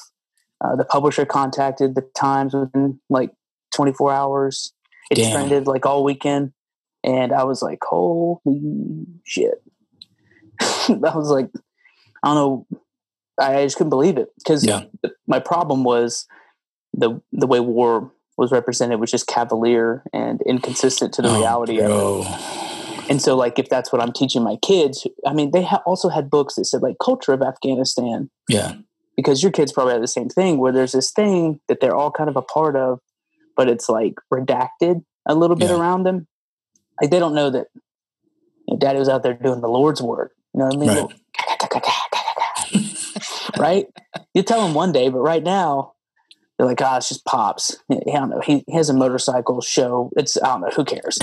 Uh, the publisher contacted the Times within like 24 hours. It Damn. trended like all weekend, and I was like, "Holy shit!" I was like, I don't know, I just couldn't believe it because Yeah. my problem was the the way war was represented was just cavalier and inconsistent to the Oh, reality of it. And so, like, if that's what I'm teaching my kids, I mean, they ha- also had books that said like culture of Afghanistan, Yeah. because your kids probably have the same thing where there's this thing that they're all kind of a part of, but it's like redacted a little bit Yeah. around them. Like they don't know that you know, daddy was out there doing the Lord's work. You know what I mean? Right. Right? You tell them one day, but right now they're like, ah, it's just pops. I don't know. He, he has a motorcycle show. It's I don't know. Who cares?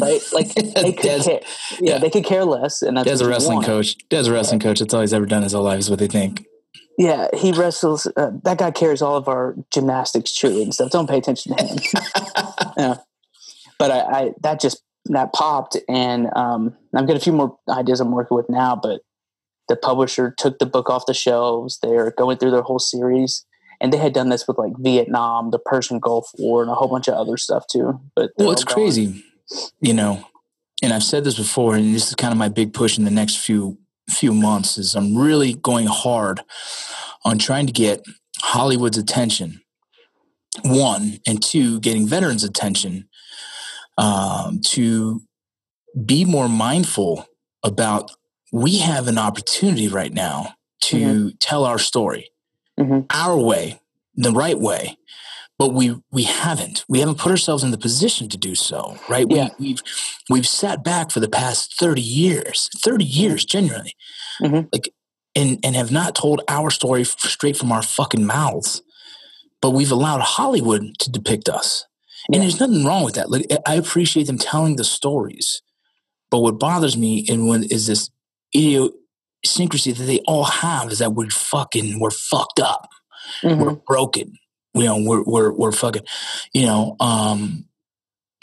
Right? Like they could Dad's- care. Yeah, yeah. they could care less. And that's Dad's a wrestling coach. Dad's a wrestling coach. That's all he's ever done his whole life is what they think. Yeah, he wrestles. Uh, that guy carries all of our gymnastics, cheerleading stuff. Don't pay attention to him. yeah, but I, I that just that popped, and um, I've got a few more ideas I'm working with now. But the publisher took the book off the shelves. They're going through their whole series, and they had done this with like Vietnam, the Persian Gulf War, and a whole bunch of other stuff too. But Well, it's crazy, you know. And I've said this before, and this is kind of my big push in the next few few months. Is I'm really going hard on trying to get Hollywood's attention. One and two, getting veterans' attention um, to be more mindful about. We have an opportunity right now to tell our story Mhm. our way, the right way but we we haven't we haven't put ourselves in the position to do so right Yeah. we, we've we've sat back for the past 30 years 30 years genuinely Mhm. like and and have not told our story f- straight from our fucking mouths but we've allowed hollywood to depict us and Yeah. there's nothing wrong with that like i appreciate them telling the stories but what bothers me and when is this idiosyncrasy that they all have is that we're fucking we're fucked up Mhm. we're broken. You know, we're we're we're fucking. You know, um,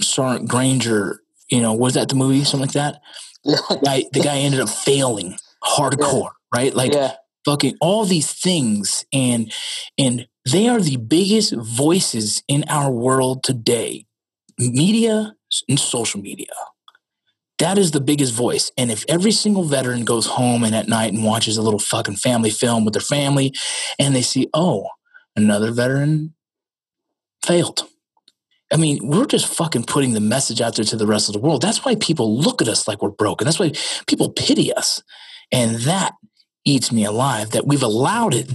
Sergeant Granger. You know, was that the movie? Something like that. The guy, the guy ended up failing hardcore, right? Like yeah, fucking all these things, and and they are the biggest voices in our world today. Media and social media. That is the biggest voice. And if every single veteran goes home and at night and watches a little fucking family film with their family and they see, oh, another veteran failed. I mean, we're just fucking putting the message out there to the rest of the world. That's why people look at us like we're broken. That's why people pity us. And that eats me alive that we've allowed it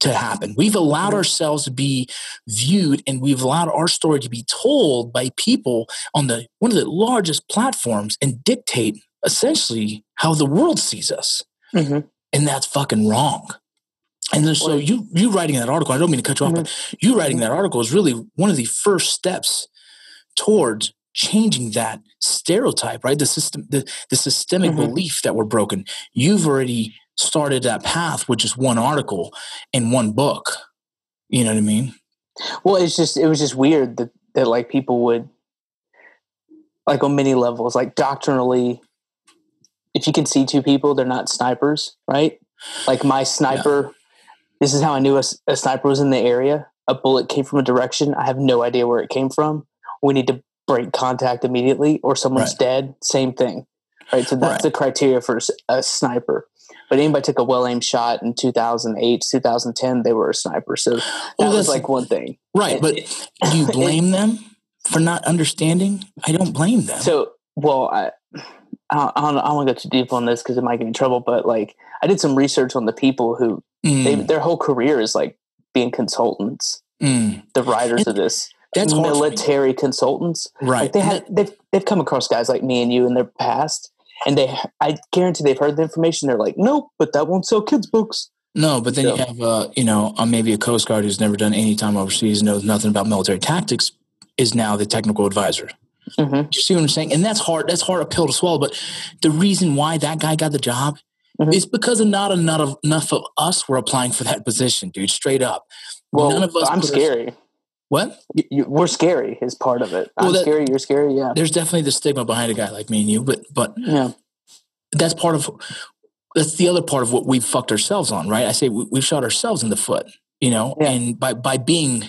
to happen. We've allowed ourselves to be viewed and we've allowed our story to be told by people on the one of the largest platforms and dictate essentially how the world sees us. Mhm. And that's fucking wrong. And so you you writing that article, I don't mean to cut you off, but you writing that article is really one of the first steps towards changing that stereotype, right? The system, the, the systemic Mhm. belief that we're broken. You've already started that path with just one article and one book. You know what I mean? Well, it's just it was just weird that that like people would like on many levels, like doctrinally, if you can see two people, they're not snipers, right? Like my sniper, this is how I knew a sniper was in the area. A bullet came from a direction. I have no idea where it came from. We need to break contact immediately, or someone's Right. dead. Same thing, right? So that's Right. the criteria for a sniper. But anybody took a well aimed shot in 2008, 2010, they were a sniper. So that Well, was like one thing. Right, but do you blame them for not understanding? I don't blame them. So, well, I, I don't, I don't, want to go too deep on this because it might get me in trouble. But like, I did some research on the people who Mm, they, their whole career is like being consultants, mm. the writers of this, That's hard for me. military consultants. right. Like they had, they've they've come across guys like me and you in their past, and they, I guarantee they've heard the information. They're like, nope, but that won't sell kids books. No, but then you have, uh, you know, uh, maybe a Coast Guard who's never done any time overseas, knows nothing about military tactics, is now the technical advisor. Mm-hmm. You see what I'm saying? And that's hard. That's hard a pill to swallow. But the reason why that guy got the job Mhm. is because of not enough, enough of us were applying for that position, dude. Straight up. Well, None of us I'm scary. What? You, we're scary is part of it. I'm that- scary. You're scary. Yeah. There's definitely the stigma behind a guy like me and you, but but Yeah. that's part of that's the other part of what we've fucked ourselves on, right? I say we, we've shot ourselves in the foot, you know, Yeah. and by by being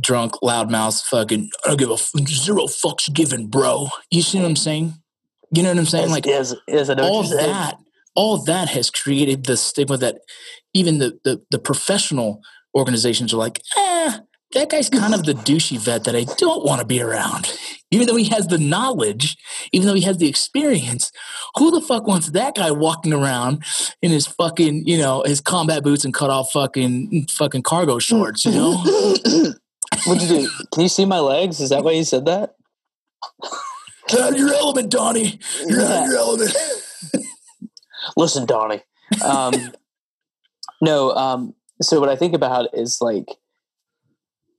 drunk, loudmouth, fucking, I don't give a f- zero fucks given, bro. You see what I'm saying? You know what I'm saying? Yes, like yes, yes, I all that, all that has created the stigma that even the the, the professional organizations are like, eh, that guy's kind of the douchey vet that I don't want to be around. Even though he has the knowledge, even though he has the experience, who the fuck wants that guy walking around in his fucking, you know, his combat boots and cut off fucking fucking cargo shorts, you know? What'd you do? Can you see my legs? Is that why you said that? Get out of your element, Donnie. You're out of your element. Listen, Donnie. Um, no. Um, so what I think about is like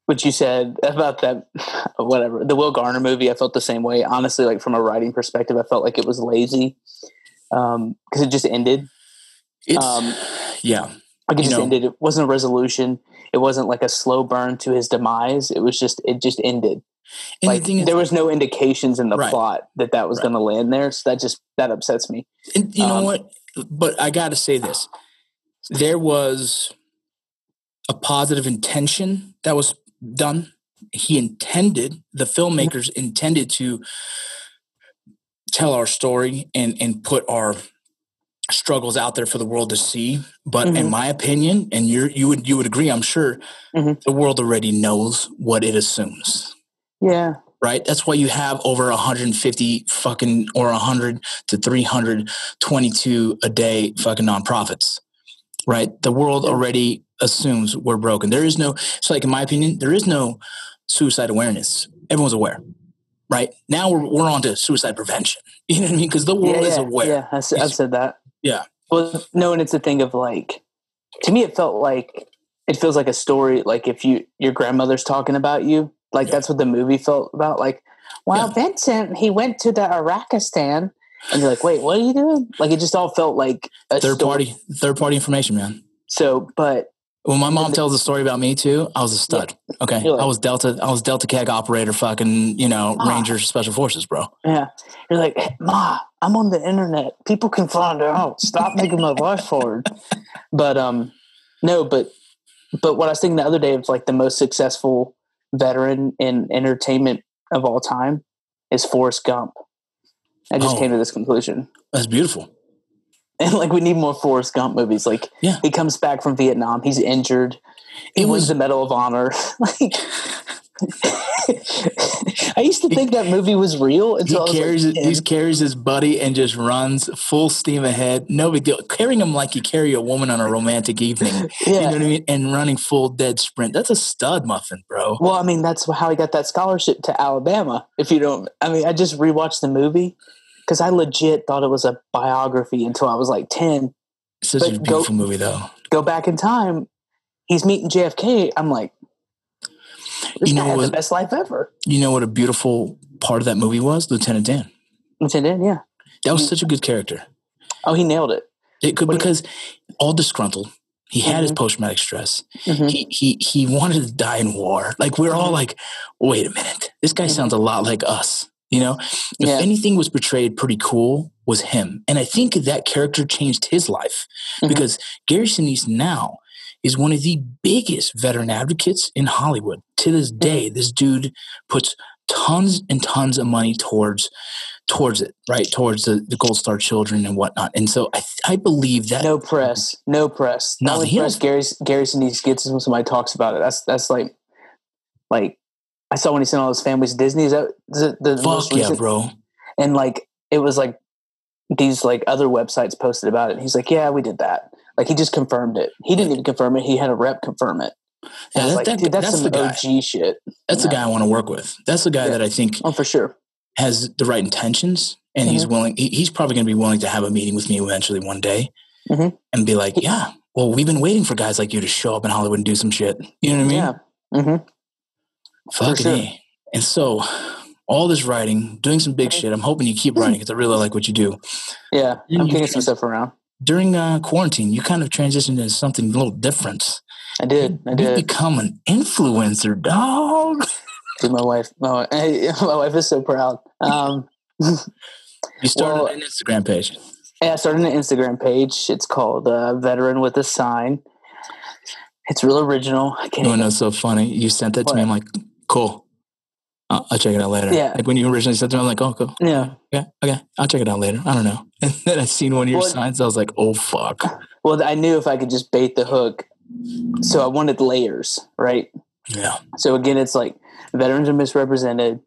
what you said about that. Whatever the Will Garner movie, I felt the same way. Honestly, like from a writing perspective, I felt like it was lazy because it just ended. It's, Um, yeah. Like it just know- ended. It wasn't a resolution. It wasn't like a slow burn to his demise. It was just it just ended. And like the there was no indications in the Right. plot that that was Right. going to land there. So that just that upsets me. And you know Um, what? But I got to say this: there was a positive intention that was done. He intended the filmmakers intended to tell our story and and put our struggles out there for the world to see. But in Mhm. my opinion, and you you would you would agree, I'm sure, Mhm. the world already knows what it assumes Yeah. right? That's why you have over 150 fucking or 100 to 322 a day fucking nonprofits, right? The world already assumes we're broken. There is no, so like in my opinion, there is no suicide awareness. Everyone's aware, right? Now we're, we're on to suicide prevention. You know what I mean? Because the world yeah, is yeah, aware. Yeah, I, have It's- said that. Yeah. Well, no, and it's a thing of like, to me, it felt like it feels like a story. Like if you your grandmother's talking about you, like Yeah. that's what the movie felt about. Like, Yeah. Vincent, he went to the Iraqistan, and you're like, wait, what are you doing? Like it just all felt like a Third story. party, third party information, man. So, but When my mom tells a story about me too, I was a stud. Okay, You're like- I was Delta. I was Delta CAG operator, fucking you know Ah. Ranger Special Forces, bro. yeah, you're like, hey, Ma, I'm on the internet. People can find out. Stop making my voice forward. But um, no, but but what I was thinking the other day of like the most successful veteran in entertainment of all time is Forrest Gump. I just Oh. came to this conclusion. That's beautiful. And like we need more Forrest Gump movies. Like Yeah. he comes back from Vietnam, he's injured. He It wins was- the Medal of Honor. like I used to think that movie was real He until I was carries like, he carries his buddy and just runs full steam ahead. No big deal. Carrying him like you carry a woman on a romantic evening. yeah. You know what I mean? And running full dead sprint. That's a stud muffin, bro. Well, I mean, that's how he got that scholarship to Alabama. If you don't, I mean, I just rewatched the movie because I legit thought it was a biography until I was like 10. Such but a go- beautiful movie, though. Go back in time, he's meeting JFK. I'm like, this You guy know had what- the best life ever. You know what a beautiful part of that movie was? Lieutenant Dan. Lieutenant, Dan, yeah. That was such a good character. Oh, he nailed it. It could What because all disgruntled. He had his Mhm. post traumatic stress. Mhm. He he he wanted to die in war. Like we're all Mhm. like, wait a minute, this guy Mhm. sounds a lot like us. You know, if Yeah. anything was portrayed pretty cool was him. And I think that character changed his life Mhm. because Gary Sinise now is one of the biggest veteran advocates in Hollywood. To this Mm-hmm. day, this dude puts tons and tons of money towards towards it, right? Towards the, the Gold Star children and whatnot. And so I, I believe that No press, no press. No, press Gary Gary Sinise gets when somebody talks about it. That's that's like like I saw when he sent all his families to Disney. Is that the, the most fuck yeah, recent? bro. And like it was like these like other websites posted about it. And he's like, yeah, we did that. Like he just confirmed it. He didn't even confirm it. He had a rep confirm it. And Yeah, that- like, that- dude, that's, that's some the guy. OG shit. That's the Yeah. guy I want to work with. That's the guy Yeah. that I think Oh, for sure. has the right intentions and he's willing he, he's probably going to be willing to have a meeting with me eventually one day Mhm. and be like yeah well we've been waiting for guys like you to show up in hollywood and do some shit you know what i mean Yeah. hmm fucking sure. A. and so all this writing doing some big shit i'm hoping you keep writing because i really like what you do Yeah. You- I'm you kicking some stuff around. during uh, quarantine you kind of transitioned into something a little different I did. I you did. become an influencer dog Dude, my wife, my, wife- my wife is so proud. Um, you started Well- an instagram page Yeah, I started an Instagram page. It's called uh, Veteran with a Sign. It's real original. I can't You want know what's so funny? You sent that to me. I'm like, cool. I'll, I'll check it out later. Yeah. Like when you originally said to me, I'm like, oh, cool. yeah. Okay, okay. I'll check it out later. I don't know. And then I seen one of your Well- signs. I was like, oh fuck. Well, I knew if I could just bait the hook. So I wanted layers, right? Yeah. So again, it's like veterans are misrepresented,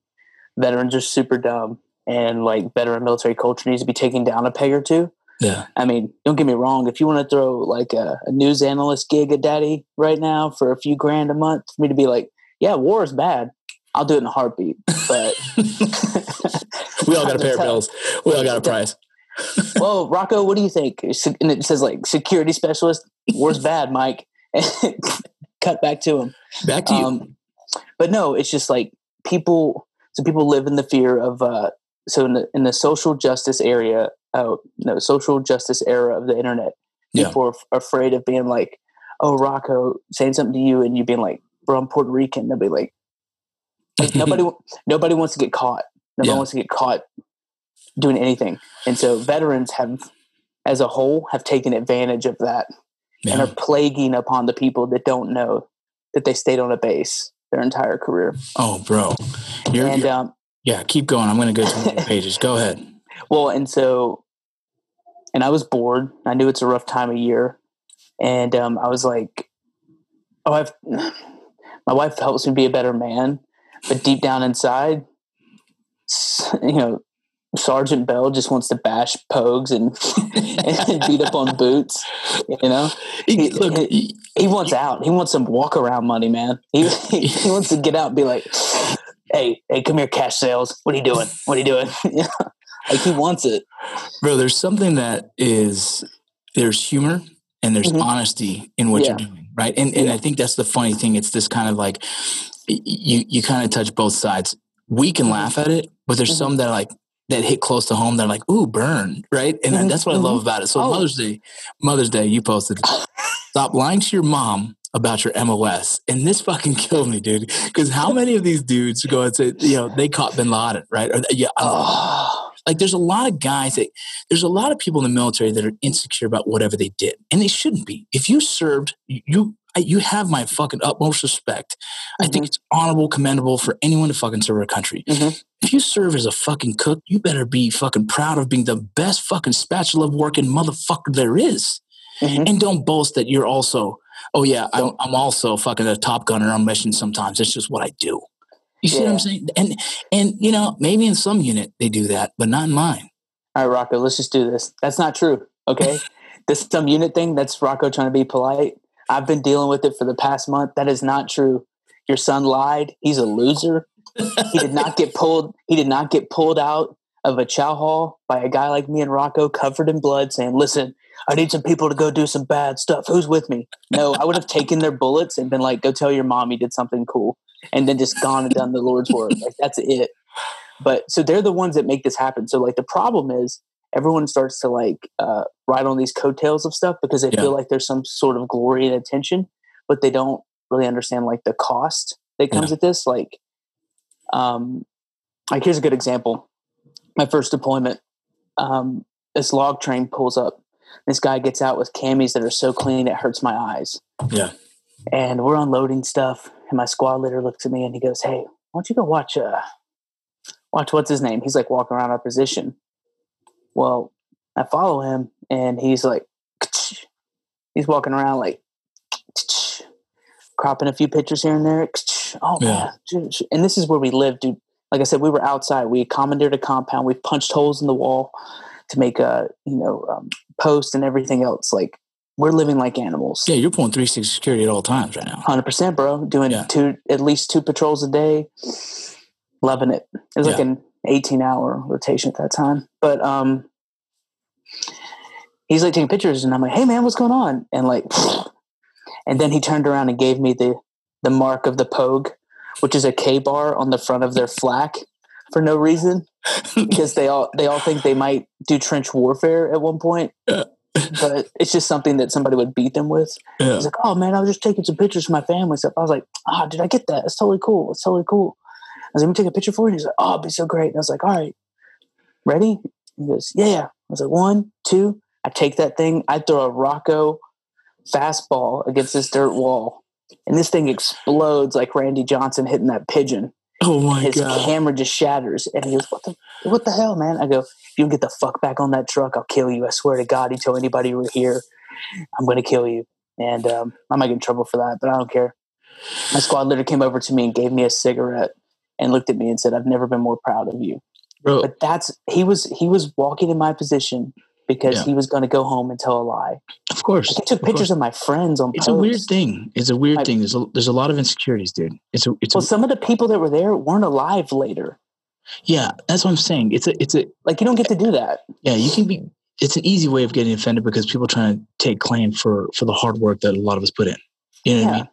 veterans are super dumb, and like veteran military culture needs to be taken down a peg or two. Yeah. I mean, don't get me wrong. If you want to throw like a, a news analyst gig at daddy right now for a few grand a month for me to be like, yeah, war is bad, I'll do it in a heartbeat. But We all got a pair That's bills. We all got a price. well, Rocco, what do you think? And it says like security specialist, war's bad, Mike. Cut back to him. Back to you. Um, but no, it's just like people. So people live in the fear of. Uh, so in the in the social justice area, oh no, social justice era of the internet, Yeah. people are f- afraid of being like, "Oh, Rocco saying something to you," and you being like, "Bro, I'm Puerto Rican." They'll be like, like nobody, nobody wants to get caught. Nobody Yeah. wants to get caught doing anything, and so veterans have, as a whole, have taken advantage of that and are plaguing upon the people that don't know that they stayed on a base their entire career. Oh, bro. You're, and you're- um, yeah, keep going. I'm going to go to your pages. Go ahead. well, and so, and I was bored. I knew it's a rough time of year, and um, I was like, "Oh, I've my wife helps me be a better man," but deep down inside, you know. Sergeant Bell just wants to bash pogues and, and beat up on boots, you know. He- Look, he- he wants out. He wants some walk around money, man. He, he he wants to get out and be like, "Hey, hey, come here, cash sales. What are you doing? What are you doing?" Like he wants it. bro, there's something that is, there's humor and there's Mhm. honesty in what Yeah. you're doing. Right. And, and I think that's the funny thing. It's this kind of like, you, you kind of touch both sides. We can Mhm. laugh at it, but there's Mhm. some that are like, that hit close to home. They're like, ooh, burn. Right. And Mhm. that's what I love Mhm. about it. So Oh. Mother's Day, Mother's Day, you posted, stop lying to your mom about your MOS. And this fucking killed me, dude. Because how many of these dudes go and say, you know, they caught bin Laden, right? Or, yeah, I don't know. Oh, like there's a lot of guys that there's a lot of people in the military that are insecure about whatever they did, and they shouldn't be. If you served, you you have my fucking utmost respect. I think Mhm. it's honorable, commendable for anyone to fucking serve a country. Mhm. If you serve as a fucking cook, you better be fucking proud of being the best fucking spatula working motherfucker there is. Mhm. And don't boast that you're also, oh yeah, I'm, I'm also fucking a top gunner on mission sometimes. It's just what I do. You see what I'm saying? And and you know, maybe in some unit they do that, but not in mine. All right, Rocco, let's just do this. That's not true. Okay, this some unit thing. That's Rocco trying to be polite. I've been dealing with it for the past month. That is not true. Your son lied. He's a loser. he did not get pulled. He did not get pulled out of a chow hall by a guy like me and Rocco, covered in blood, saying, "Listen, I need some people to go do some bad stuff. Who's with me?" No, I would have taken their bullets and been like, "Go tell your mom you did something cool," and then just gone and done the Lord's work. Like that's it. But so they're the ones that make this happen. So like the problem is everyone starts to like uh, ride on these coattails of stuff because they Yeah. feel like there's some sort of glory and attention, but they don't really understand like the cost that comes with this. Like, um, like here's a good example. My first deployment, um, this log train pulls up. This guy gets out with camis that are so clean it hurts my eyes. Yeah. And we're unloading stuff, and my squad leader looks at me and he goes, "Hey, why don't you go watch uh watch what's his name?" He's like walking around our position. Well, I follow him, and he's like, he's walking around like cropping a few pictures here and there. Oh Yeah. man! And this is where we live, dude. Like I said, we were outside. We commandeered a compound. We punched holes in the wall to make a you know um, post and everything else. Like we're living like animals. Yeah, you're pulling 360 security at all times right now. Hundred percent, bro. Doing Yeah. two, at least two patrols a day. Loving it. It was like an eighteen-hour rotation at that time. But um, he's like taking pictures, and I'm like, "Hey, man, what's going on?" And like, and then he turned around and gave me the the mark of the Pogue, which is a Ka-Bar on the front of their flak for no reason, because they all they all think they might do trench warfare at one point. Yeah. But it's just something that somebody would beat them with. Yeah. He's like, "Oh man, I was just taking some pictures for my family stuff." I was like, "Ah, did I get that? It's totally cool. It's totally cool." I was like, "Let me take a picture for you." He's like, "Oh, it'd be so great." And I was like, "All right, ready?" He goes, "Yeah, yeah." I was like, "One, two." I take that thing. I throw a Rocco fastball against this dirt wall, and this thing explodes like Randy Johnson hitting that pigeon. Oh my His god. His camera just shatters, and he goes, "What the, what the hell, man?" I go, "If you don't get the fuck back on that truck, I'll kill you. I swear to God, you tell anybody we're here, I'm going to kill you." And um, I might get in trouble for that, but I don't care. My squad leader came over to me and gave me a cigarette and looked at me and said, "I've never been more proud of you." Bro, But that's he was he was walking in my position because Yeah. he was going to go home and tell a lie. of course. Like, he took of course. pictures of my friends on. It's a weird thing. It's a weird I- thing. There's a, there's a lot of insecurities, dude. It's a it's Well, a, some of the people that were there weren't alive later. Yeah. That's what I'm saying. It's a it's a Like you don't get to do that. yeah. You can be. It's an easy way of getting offended because people trying to take claim for for the hard work that a lot of us put in. You know what I Yeah. mean?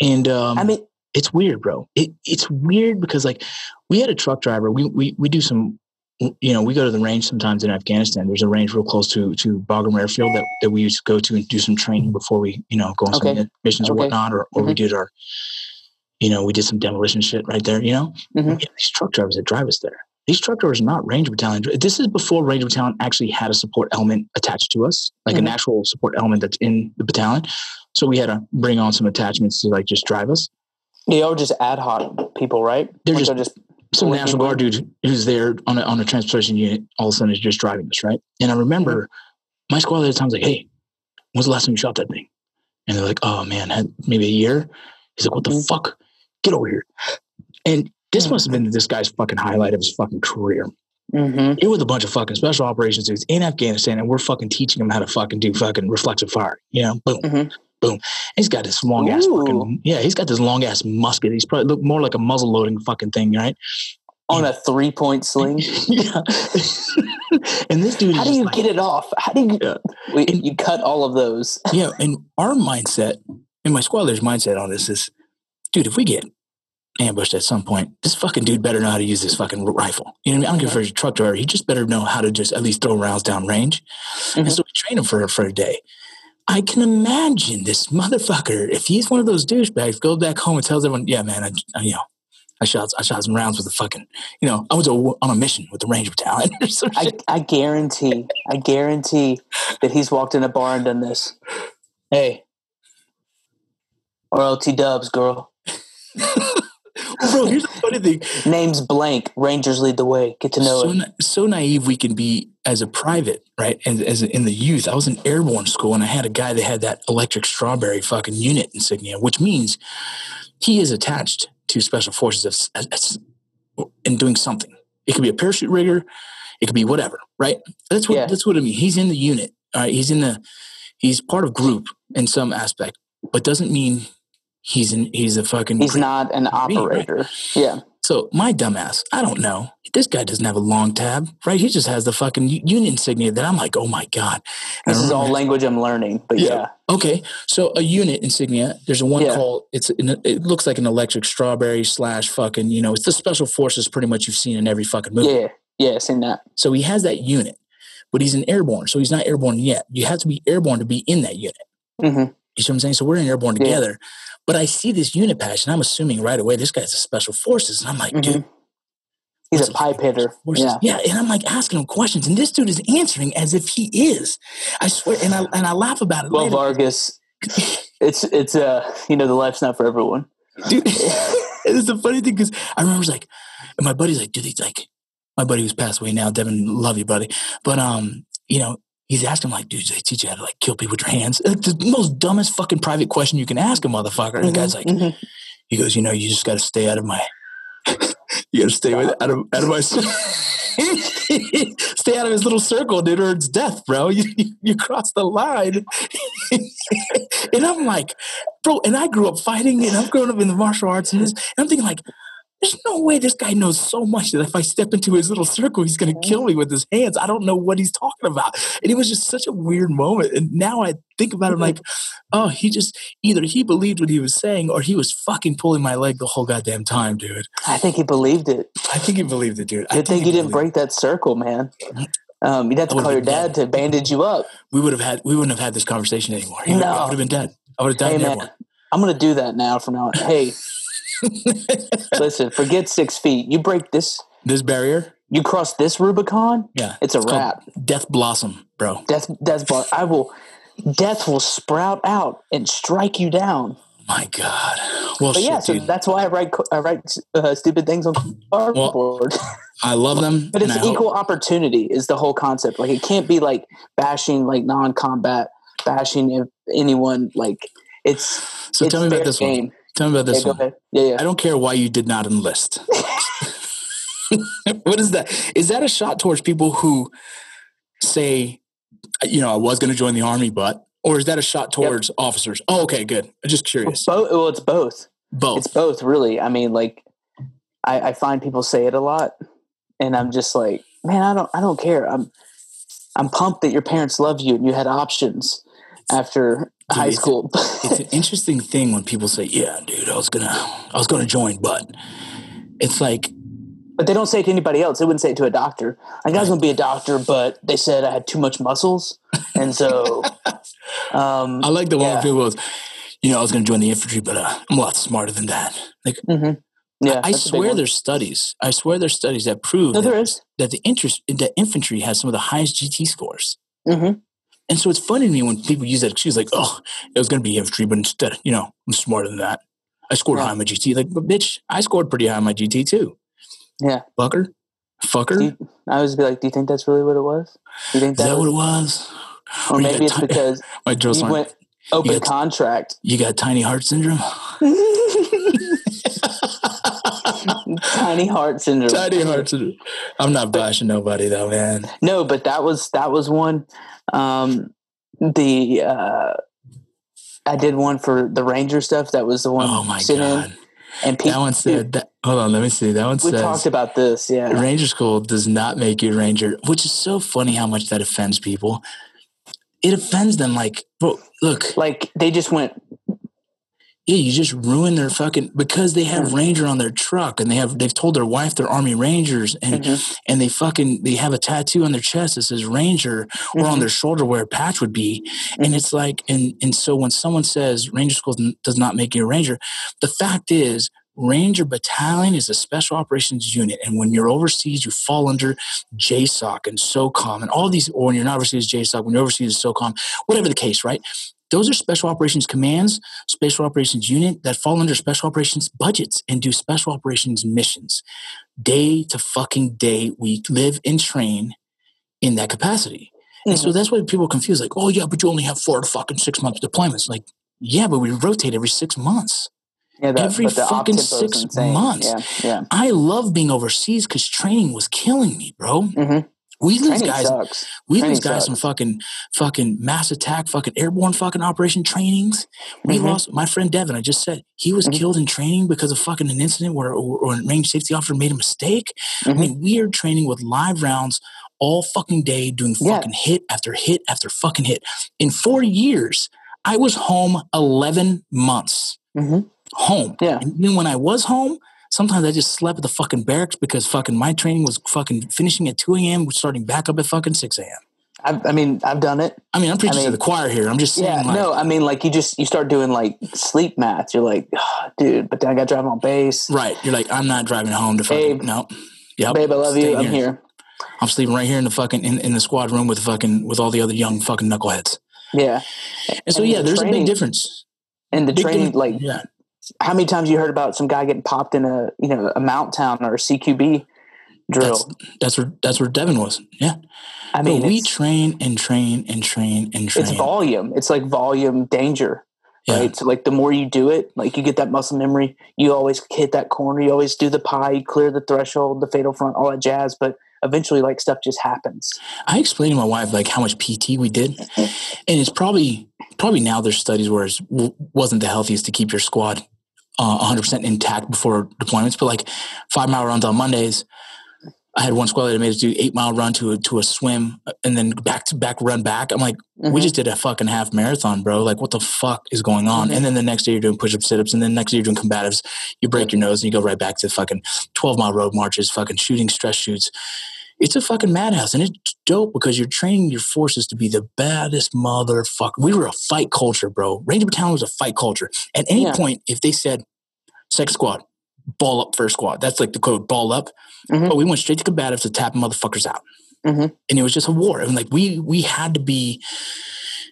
And um, I mean, it's weird, bro. It, it's weird because like we had a truck driver. We we we do some, you know, we go to the range sometimes in Afghanistan. There's a range real close to to Bagram Airfield that, that we used to go to and do some training before we you know go on Okay. some missions or whatnot, or or we did our, you know, we did some demolition shit right there. You know, Mhm. we these truck drivers that drive us there. These truck drivers are not Ranger Battalion. This is before Ranger Battalion actually had a support element attached to us, like an Mhm. actual support element that's in the battalion. So we had to bring on some attachments to like just drive us. they are just ad hoc people, right? They're Like, just- some Working National Guard dude who's there on a, on a transportation unit all of a sudden is just driving us, right? And I remember Mm-hmm. my squad at the time was like, hey, when's the last time you shot that thing? And they're like, oh man, had maybe a year. He's like, what the Mhm. fuck? Get over here. And this Mhm. must have been this guy's fucking highlight of his fucking career. hmm It was a bunch of fucking special operations dudes in Afghanistan, and we're fucking teaching him how to fucking do fucking reflexive fire. You know, boom, Mhm. boom. He's got this long ass fucking yeah. He's got this long ass musket. He's probably look more like a muzzle loading fucking thing, right? On a three point sling. yeah. and this dude, How do you like- get it off? How do you? Yeah. We, And- you cut all of those. Yeah, and our mindset and my squad leader's mindset on this is, dude, if we get ambushed at some point, this fucking dude better know how to use this fucking rifle. You know what I mean? I don't care if he's a truck driver. He just better know how to just at least throw rounds down range. And Mhm. so we train him for for a day. I can imagine this motherfucker if he's one of those douchebags, goes back home and tells everyone, "Yeah, man, I, I you know." I shot, I shot some rounds with the fucking, you know, I was a, on a mission with the Ranger Battalion I. I guarantee, I guarantee that he's walked in a bar and done this. Hey, or LT Dubs, girl. Bro, here's the funny thing. Name's blank. Rangers lead the way. Get to know so, it. na- so naive we can be as a private, right? And as in the youth, I was in airborne school and I had a guy that had that electric strawberry fucking unit insignia, which means he is attached to special forces as, as, as, and doing something. It could be a parachute rigger, it could be whatever, right? That's what Yeah. that's what I mean. He's in the unit, all right? He's in the he's part of group in some aspect, but doesn't mean he's in he's a fucking He's not an Green, right? operator. Yeah. so my dumbass, I don't know. This guy doesn't have a long tab, right? He just has the fucking union insignia that I'm like, oh my god. And This is all language I'm learning. But Yeah. yeah. Okay, so a unit insignia. There's a one Yeah. called. It's an, it looks like an electric strawberry slash fucking. You know, it's the special forces. Pretty much you've seen in every fucking movie. Yeah. Yeah. Seen that. So he has that unit, but he's an airborne. So he's not airborne yet. You have to be airborne to be in that unit. hmm You see what I'm saying? So we're in airborne Yeah. But I see this unit patch, and I'm assuming right away this guy's a special forces, and I'm like, Mhm. dude, He's a pipe hitter. Yeah. yeah, and I'm like asking him questions, and this dude is answering as if he is. I swear, and I and I laugh about it. Well, later. Vargas, it's it's uh you know the life's not for everyone. dude. it's the funny thing because I remember like, and my buddy's like, dude, he's like, my buddy who's passed away now, Devin, love you, buddy. But um, you know, he's asking like, dude, they teach you how to like kill people with your hands. Like, the most dumbest fucking private question you can ask a motherfucker. And the guy's like, Mhm. he goes, you know, you just got to stay out of my, you got to stay with, out of out of my. Stay out of his little circle, dude, or it's death, bro. You, you, you cross the line. and I'm like, bro, and I grew up fighting and I've grown up in the martial arts and this, and I'm thinking like, there's no way this guy knows so much that if I step into his little circle, he's gonna kill me with his hands. I don't know what he's talking about. And it was just such a weird moment. And now I think about it, I'm like, oh, he just either he believed what he was saying or he was fucking pulling my leg the whole goddamn time, dude. I think he believed it. I think he believed it, dude. I Good thing he you didn't break that circle, man. Um, you'd have to call your dad to bandage you up. We would have had we wouldn't have had this conversation anymore. He would- No. I would have been dead. I would have died Hey man. I'm gonna do that now from now on. Hey, listen, forget six feet. You break this, This barrier, you cross this Rubicon, yeah, it's a wrap. Death blossom, bro. Death, death, bar. I will. Death will sprout out and strike you down. My God. Well, shit, yeah, so dude. that's why I write I write uh, stupid things on cardboard. I love them. but it's I hope- equal opportunity is the whole concept. Like it can't be like bashing like non-combat, bashing if anyone. Like it's So it's tell me about this one. Tell me about Yeah, this go one. Yeah, yeah. I don't care why you did not enlist. what is that? Is that a shot towards people who say, you know, I was going to join the army, but, or is that a shot towards officers? Oh, okay, good. I'm just curious. Both. Well, it's both. Both. It's both, really. I mean, like, I, I find people say it a lot, and I'm just like, man, I don't, I don't care. I'm, I'm pumped that your parents love you and you had options after high it's- school. it's an interesting thing when people say, "Yeah, dude, I was gonna, I was gonna join," but it's like, but they don't say it to anybody else. They wouldn't say it to a doctor. Like, I was going to be a doctor, but they said I had too much muscles, and so, um, I like the one Yeah. where people goes, you know, I was gonna join the infantry, but uh, I'm a lot smarter than that. Like, mhm. yeah, I big swear there's studies. I swear there's studies that prove no, that, there is. that the interest that infantry has some of the highest GT scores. hmm And so it's funny to me when people use that excuse, like, "Oh, it was going to be infantry, but instead, you know, I'm smarter than that. I scored Yeah. high on my GT." Like, but bitch, I scored pretty high on my GT too. Yeah. fucker, fucker. You, I always be like, do you think that's really what it was? Do you think Is that, that what it was? or Or maybe it's ti- because My you went oh, open got- contract. you got tiny heart syndrome. Tiny heart syndrome. tiny heart syndrome. I'm not bashing nobody though, man. No, but that was that was one. Um, the uh, I did one for the Ranger stuff. That was the one. Oh my sit in, god, And people, that one said. That, hold on, let me see. That one we says. talked about this. Yeah. Ranger school does not make you a ranger, which is so funny how much that offends people. It offends them. Like, bro, look, Like they just went. Yeah, you just ruin their fucking because they have ranger on their truck and they have they've told their wife they're army rangers and Mhm. and they fucking they have a tattoo on their chest that says ranger or on Mhm. their shoulder where a patch would be and it's like and and so when someone says ranger school does not make you a ranger the fact is ranger battalion is a special operations unit and when you're overseas you fall under jsoc and socom and all these or when you're not overseas jsoc when you're overseas is socom whatever the case right those are special operations commands special operations unit that fall under special operations budgets and do special operations missions. Day to fucking day we live and train in that capacity. And so that's why people are confused like oh yeah but you only have four to fucking six months deployments. Like yeah but we rotate every six months. Yeah, that, every but the op fucking six months. Yeah, yeah. i love being overseas because training was killing me bro. Hmm we lose Training guys sucks. we Training lose guys sucks. in fucking fucking mass attack, fucking airborne fucking operation trainings. We Mhm. lost my friend Devin. I just said he was Mhm. killed in training because of fucking an incident where or, or a range safety officer made a mistake. I Mhm. mean, we are training with live rounds all fucking day, doing Yeah. fucking hit after hit after fucking hit. In four years, I was home eleven months. Mhm. Home. Yeah. And when I was home, sometimes I just slept at the fucking barracks because fucking my training was fucking finishing at 2 a.m., starting back up at fucking 6 a.m. I, I mean, I've done it. I mean, I'm preaching to mean, the choir here. I'm just saying, Yeah, like, no, I mean, like you just you start doing like sleep math. You're like, "Ah, dude, but then I got to drive on base. right? You're like, I'm not driving home to fucking Abe. no. Yep. Babe, I love you. Staying I'm here. I'm sleeping right here in the fucking in, in the squad room with fucking with all the other young fucking knuckleheads. Yeah. And so And yeah, the there's a big difference. And the Big training, thing- like, yeah, how many times you heard about some guy getting popped in a, you know, a MOUT town or a CQB drill? that's that's where that's where Devin was. Yeah, I mean, but we train and train and train and train. it's volume. It's like volume danger. Yeah. right? So like the more you do it, like you get that muscle memory, you always hit that corner, you always do the pie, you clear the threshold, the fatal front, all that jazz. But eventually, like stuff just happens. I explained to my wife like how much PT we did, and it's probably probably now there's studies where it wasn't the healthiest to keep your squad uh, 100% intact before deployments, but like five mile runs on Mondays. I had one squad that made us do eight mile run to a, to a swim and then back to back run back. I'm like, we Mhm. just did a fucking half marathon, bro. Like, what the fuck is going on? Mhm. And then the next day you're doing push ups, sit ups, and then next day you're doing combatives. You break your nose and you go right back to fucking 12 mile road marches, fucking shooting stress shoots. It's a fucking madhouse, and it's dope because you're training your forces to be the baddest motherfucker. We were a fight culture, bro. Ranger Battalion was a fight culture. At any Yeah. point, if they said sex squad, ball up first squad, that's like the code, ball up. Mhm. But we went straight to combatives to tap motherfuckers out, Mhm. and it was just a war. I And like we we had to be,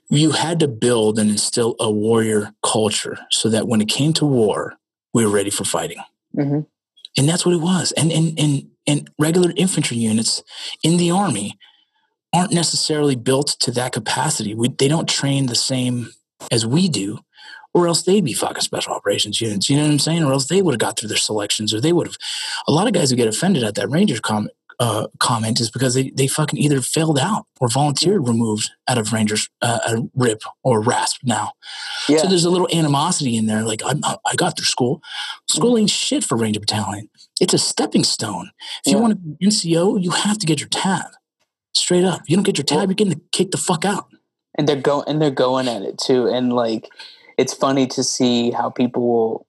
you had to build and instill a warrior culture so that when it came to war, we were ready for fighting Mhm. And that's what it was. And and and and regular infantry units in the army aren't necessarily built to that capacity. We, they don't train the same as we do, or else they'd be fucking special operations units. You know what I'm saying? Or else they would have got through their selections, or they would have. A lot of guys who get offended at that Rangers comment. Uh, comment is because they, they fucking either failed out or volunteered removed out of Rangers uh, a RIP or RASP now. Yeah. So there's a little animosity in there. Like I, I got through school. School ain't shit for Ranger Battalion. It's a stepping stone. If you Yeah. want to be NCO, you have to get your tab. Straight up. You don't get your tab, you're getting kicked the fuck out. and they're going and they're going at it too and like it's funny to see how people will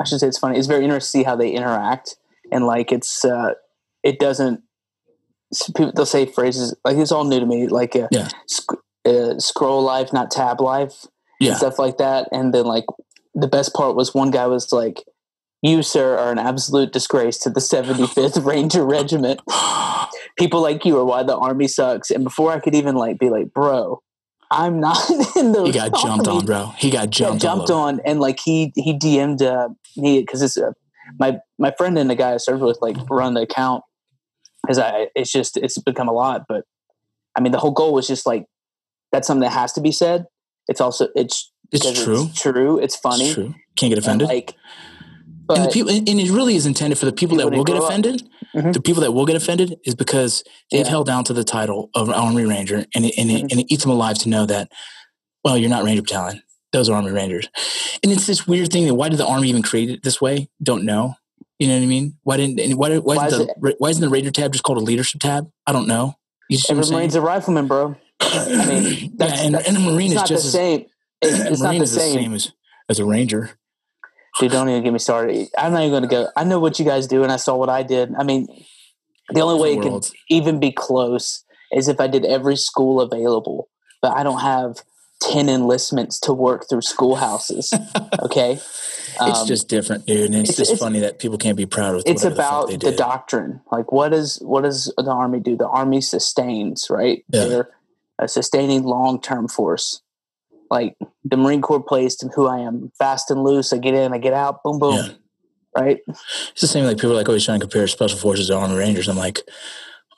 i should say it's funny it's very interesting to see how they interact and like it's uh it doesn't people they'll say phrases like it's all new to me like uh, Yeah. sc- uh, scroll life not tab life Yeah. and stuff like that and then like the best part was one guy was like you sir are an absolute disgrace to the 75th ranger regiment people like you are why the army sucks. And before I could even like be like, bro, I'm not in the He got jumped on, bro. He got jumped, all jumped on, and like he he DM'd uh, me because it's uh, my my friend and the guy I served with like run the account because I it's just it's become a lot. But I mean, the whole goal was just like that's something that has to be said. It's also it's It's true. It's true. It's funny. It's true. Can't get and, offended. like, and the people, and and it really is intended for the people that will get offended. Mhm. The people that will get offended is because they've Yeah. held down to the title of Army Ranger, and it, and, it, Mhm. and it eats them alive to know that, well, you're not Ranger Battalion; those are Army Rangers. And it's this weird thing that why did the Army even create it this way? Don't know. You know what I mean? Why didn't? And why, why, Why is is the, why isn't the Raider tab just called a leadership tab? I don't know. You see every Marine's a rifleman, bro. I mean, yeah, and, that's- and a Marine is not the as, same. It's, it's not Marine the is the same. same as, as a Ranger. Dude, don't even get me started. I'm not even going to go. I know what you guys do, and I saw what I did. I mean, the only way it could even be close is if I did every school available, but I don't have 10 enlistments to work through schoolhouses. Okay. It's Um, just different, dude. And it's, it's- just it's- funny that people can't be proud of it's the about they the doctrine. Like, what does what does the army do? The army sustains, right? Yeah. They're a sustaining long term force. Like the Marine Corps plays to who I am, fast and loose. I get in, I get out, boom, boom. Yeah. Right? It's the same like people are like always trying to compare special forces to army rangers. I'm like,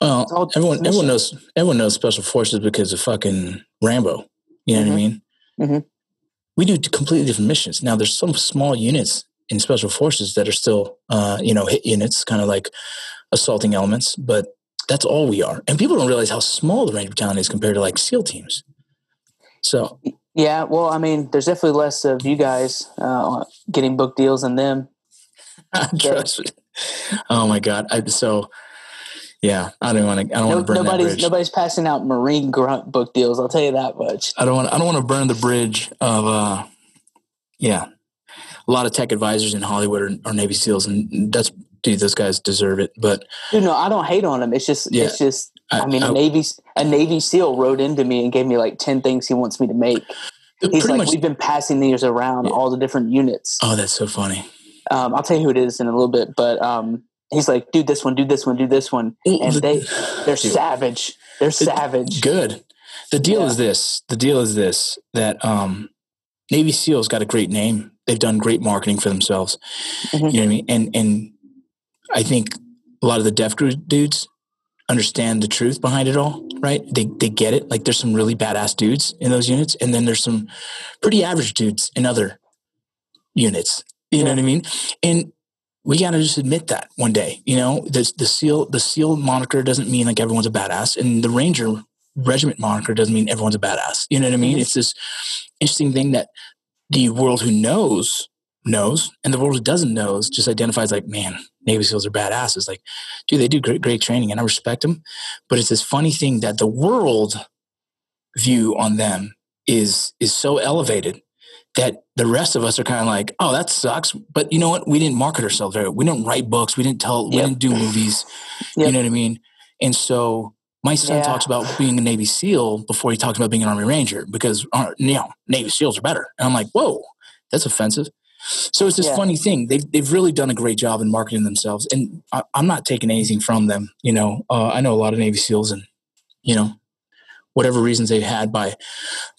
well, everyone everyone knows everyone knows special forces because of fucking Rambo. You know what I Mhm. mean? Mhm. We do completely different missions. Now there's some small units in special forces that are still uh, you know, hit units, kind of like assaulting elements, but that's all we are. And people don't realize how small the Ranger Battalion is compared to like SEAL teams. So Yeah, well, I mean, there's definitely less of you guys uh, getting book deals than them. trust me. Oh my god! I, so yeah, I don't want to. I don't No, want to burn that nobody's bridge. nobody's passing out Marine grunt book deals. I'll tell you that much. I don't want. I don't want to burn the bridge of. uh Yeah, a lot of tech advisors in Hollywood are, are Navy SEAls, and that's dude. Those guys deserve it. But Dude, no, I don't hate on them. It's just, Yeah. it's just. I, I- mean, a I- Navy a Navy SEAL wrote into me and gave me like ten things he wants me to make. He's like, much. we've been passing these around Yeah. all the different units. Oh, that's so funny. Um, I'll tell you who it is in a little bit, but um, he's like, do this one, do this one, do this one, and they they're savage. They're savage. Good. The deal Yeah. is this. The deal is this that um, Navy SEALs got a great name. They've done great marketing for themselves. Mhm. You know what I mean? And and I think a lot of the deaf dudes understand the truth behind it all, right? They they get it. Like there's some really badass dudes in those units, and then there's some pretty average dudes in other units. You know what I mean? And we gotta just admit that one day. You know, the the seal the seal moniker doesn't mean like everyone's a badass, and the ranger regiment moniker doesn't mean everyone's a badass. You know what I mean? Mhm. It's this interesting thing that the world who knows knows, and the world who doesn't knows just identifies like, man, Navy SEALs are badasses. Like, dude, they do great, great training, and I respect them. But it's this funny thing that the world view on them is is so elevated that the rest of us are kind of like, oh, that sucks. But you know what? We didn't market ourselves very. We didn't write books. We didn't tell. We didn't do movies. You know what I mean? And so my son Yeah. talks about being a Navy SEAL before he talks about being an Army Ranger because uh, you know Navy SEAls are better. And I'm like, whoa, that's offensive. So it's this Yeah. funny thing. They've they've really done a great job in marketing themselves, and I, I'm not taking anything from them. You know, uh, I know a lot of Navy SEAls, and you know, whatever reasons they've had by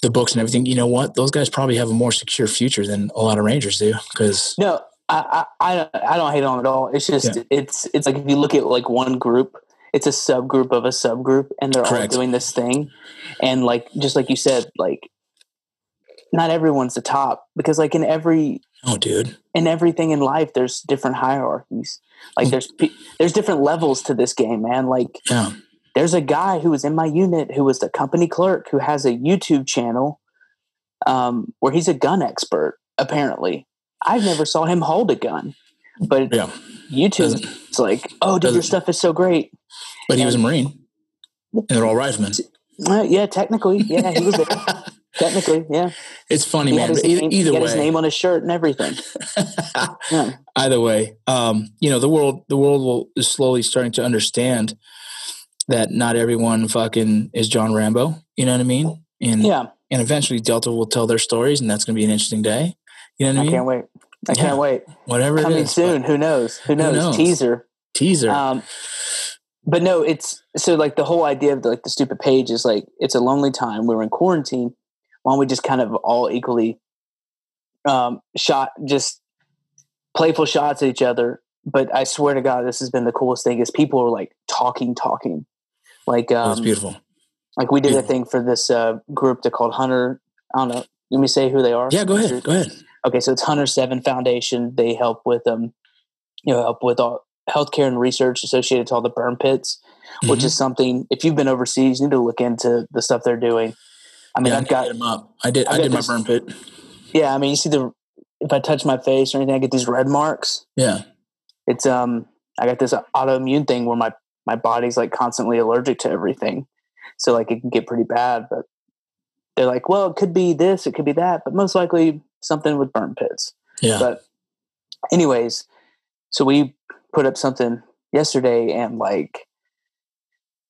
the books and everything. You know what? Those guys probably have a more secure future than a lot of Rangers do because No, I, I, I I don't hate on it at all. It's just Yeah. it's it's like if you look at like one group, it's a subgroup of a subgroup, and they're Correct. all doing this thing, and like just like you said, like not everyone's the top because like in every oh, dude, in everything in life, there's different hierarchies. Like Mm. there's there's different levels to this game, man. Like yeah, there's a guy who was in my unit who was the company clerk who has a YouTube channel um, where he's a gun expert. Apparently, I've never saw him hold a gun, but yeah. YouTube, Doesn't- it's like, oh, dude, your stuff is so great. But he was a Marine, and they're all riflemen. Uh, yeah, technically, yeah, he was there. technically, yeah. It's funny, He man. had, his But either, name, he either had his way, name on his shirt and everything. Yeah. either way, um, you know, the world the world will is slowly starting to understand that not everyone fucking is John Rambo. You know what I mean? And yeah, and eventually Delta will tell their stories, and that's going to be an interesting day. You know what I mean? I can't wait. I Yeah. can't wait. Whatever Coming is, soon. Who knows? Who knows? knows? Teaser. Teaser. Um, but no, it's so like the whole idea of the, like the stupid page is like it's a lonely time. We're in quarantine. Why don't we just kind of all equally um, shot just playful shots at each other? But I swear to God, this has been the coolest thing. Is people are like talking, talking, like um, beautiful. like we did a thing for this uh, group. They're called Hunter. I don't know. Let me say who they are. Yeah, go ahead. Go ahead. Okay, so it's Hunter Seven Foundation. They help with um, you know, help with all healthcare and research associated to all the burn pits, which Mhm. is something. If you've been overseas, you need to look into the stuff they're doing. I mean, yeah, I've got hit 'em up. I did. I've I did my this- burn pit. yeah. I mean, you see the if I touch my face or anything, I get these red marks. Yeah. It's um, I got this autoimmune thing where my my body's like constantly allergic to everything, so like it can get pretty bad. But they're like, well, it could be this, it could be that, but most likely something with burn pits. Yeah. But anyways, so we put up something yesterday and like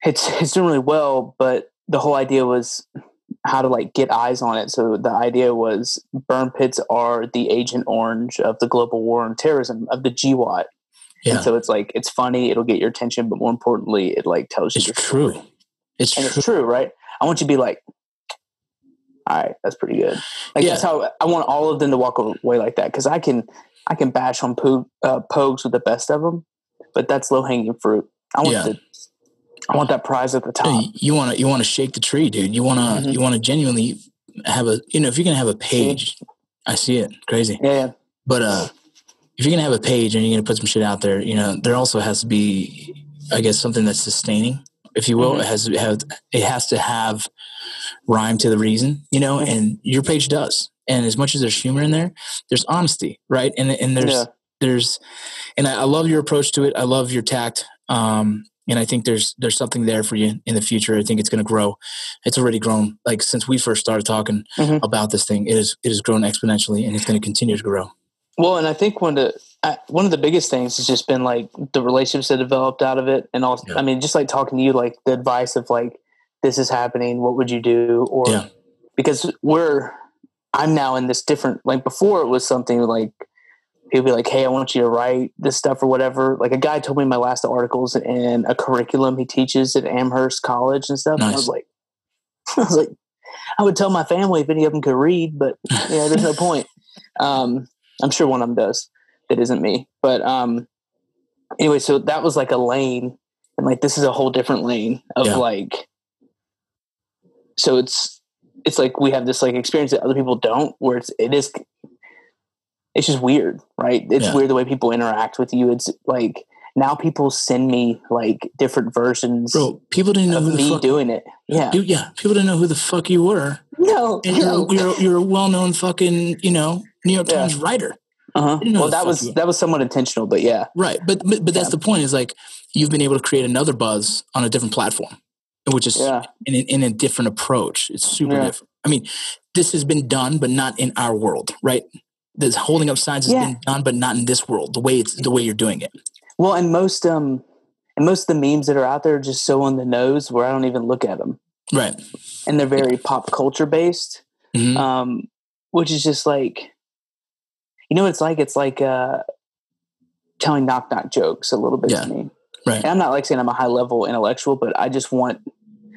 it's it's doing really well, but the whole idea was how to like get eyes on it. So the idea was burn pits are the agent orange of the global war on terrorism of the GWOT. Yeah. And so it's like it's funny, it'll get your attention, but more importantly, it like tells you it's true. story. It's And true. it's true, right? I want you to be like, all right, that's pretty good. Like Yeah. that's how I want all of them to walk away like that because I can I can bash on po- uh, pogues with the best of them, but that's low hanging fruit. I want Yeah. the I want that prize at the top. You want to you want to shake the tree, dude. You want to Mhm. you want to genuinely have a you know if you're gonna have a page, I see it crazy. Yeah, yeah. But uh, if you're gonna have a page and you're gonna put some shit out there, you know there also has to be, I guess, something that's sustaining, if you will. Mhm. It has to have it has to have rhyme to the reason, you know, Mhm. and your page does. And as much as there's humor in there, there's honesty, right? And and there's Yeah. there's and I, I love your approach to it. I love your tact. Um, and I think there's there's something there for you in the future. I think it's going to grow. It's already grown. Like since we first started talking Mhm. about this thing, it is it has grown exponentially, and it's going to continue to grow. Well, and I think one of the one of the biggest things has just been like the relationships that developed out of it, and also, Yeah. I mean, just like talking to you, like the advice of like, this is happening, what would you do? Or Yeah. because we're, I'm now in this different. Like before, it was something like, he'll be like, "Hey, I want you to write this stuff or whatever." Like a guy told me my last articles in a curriculum he teaches at Amherst College and stuff. And I was like, I was like, I would tell my family if any of them could read, but yeah, there's no point. Um, I'm sure one of them does. That isn't me, but um, anyway, so that was like a lane, and like this is a whole different lane of Yeah. like. So it's it's like we have this like experience that other people don't, where it's it is it's just weird, right? It's Yeah. weird the way people interact with you. It's like now people send me like different versions Bro, people didn't know of who me fuck. doing it. Yeah. Dude, yeah, people didn't know who the fuck you were, no. and you're no. you're, you're a well-known fucking you know New York Yeah. Times writer, Uh-huh. Well, that was you that was somewhat intentional, but yeah, right? But but, but that's Yeah. the point. Is like you've been able to create another buzz on a different platform, which is yeah, in, a- in a different approach. It's super Yeah. different. I mean, this has been done, but not in our world, right? This holding up signs has been done, but not in this world. The way it's the way you're doing it. Well, and most um, and most of the memes that are out there are just so on the nose where I don't even look at them, Right. and they're very pop culture based, Mhm. um, which is just like, you know, what it's like it's like uh, telling knock knock jokes a little bit Yeah. to me. Right. And I'm not like saying I'm a high level intellectual, but I just want.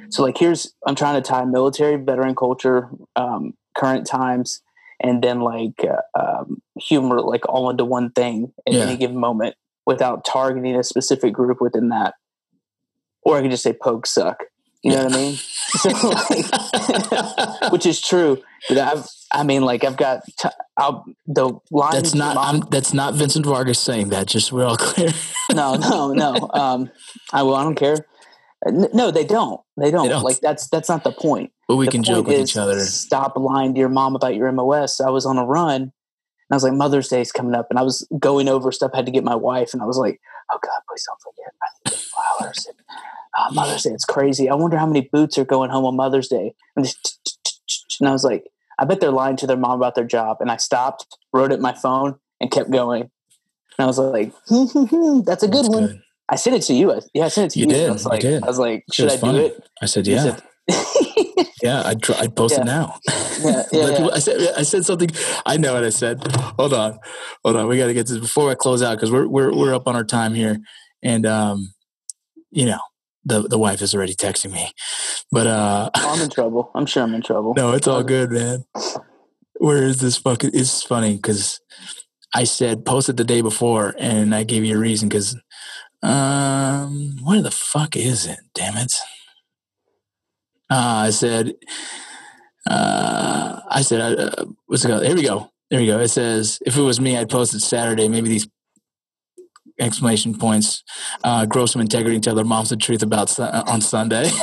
So like, here's I'm trying to tie military, veteran culture, um, current times, and then like uh, um, humor, like all into one thing at Yeah. any given moment, without targeting a specific group within that. Or I can just say poke suck. You know what I mean? So like, which is true. But I've, I mean, like I've got t- I'll, the line. That's not. I'm, that's not Vincent Vargas saying that. Just so we're all clear. no, no, no. Um, I well, I don't care. No, they don't. They don't. don't. Like that's that's not the point. But we the can joke with each other. Stop lying to your mom about your MOS. I was on a run, and I was like, Mother's Day's coming up, and I was going over stuff. I had to get my wife, and I was like, Oh God, please don't forget. I need flowers. Oh, Mother's Day, it's crazy. I wonder how many boots are going home on Mother's Day. And, and I was like, I bet they're lying to their mom about their job. And I stopped, wrote it in my phone, and kept going. And I was like, That's a good That's one. good. I sent it to you. I- Yeah, I sent it to You you. did, I was like, did. I was like, should was I do it? I said, yeah, said- yeah. I'd, try, I'd post Yeah. it now. yeah, yeah, yeah. I said, I said something. I know what I said. Hold on, hold on. We got to get this before I close out because we're we're we're up on our time here, and um, you know, the the wife is already texting me, but uh, Oh, I'm in trouble. I'm sure I'm in trouble. no, it's all good, man. Where is this fucking? It's funny because I said post it the day before, and I gave you a reason because um, where the fuck is it? Damn it! Uh, I said, uh, I said, uh, what's it called? Here we go. There we go. It says, if it was me, I'd post it Saturday. Maybe these exclamation points uh, grow some integrity and tell their moms the truth about Su- on Sunday.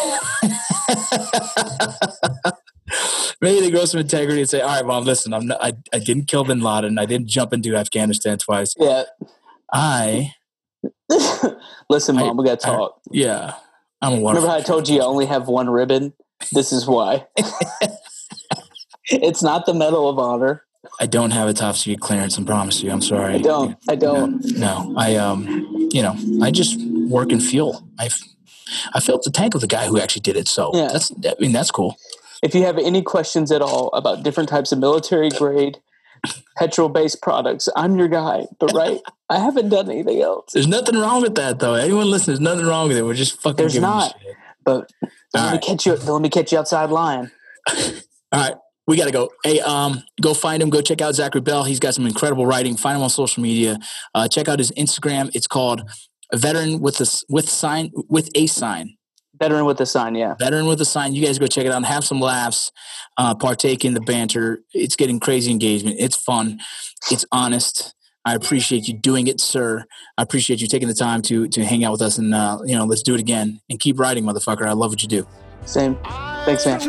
Maybe they grow some integrity and say, "All right, mom, listen, I'm not, I, I didn't kill Bin Laden. I didn't jump into Afghanistan twice. Yeah. I, Listen, I- mom, we got to I- talk. yeah, I'm a. Remember how I told you I only have one ribbon? This is why. it's not the Medal of Honor. I don't have a top secret clearance. I promise you. I'm sorry. I don't. I don't. No, I um, you know, I just work in fuel. I, I filled the tank with the guy who actually did it. So Yeah. that's, I mean, that's cool. If you have any questions at all about different types of military grade petrol based products, I'm your guy. But right, I haven't done anything else. There's nothing wrong with that, though. Anyone listening, there's nothing wrong with it. We're just fucking. There's not. But let me right. catch you. Let me catch you outside lying. All right. We got to go. Hey, um, go find him. Go check out Zachary Bell. He's got some incredible writing. Find him on social media. Uh, check out his Instagram. It's called veteran with a with sign with a sign. Veteran with a sign. Yeah. Veteran with a sign. You guys go check it out and have some laughs. Uh, partake in the banter. It's getting crazy engagement. It's fun. It's honest. I appreciate you doing it, sir. I appreciate you taking the time to to hang out with us and uh, you know let's do it again and keep writing, motherfucker. I love what you do. Same. Thanks, man.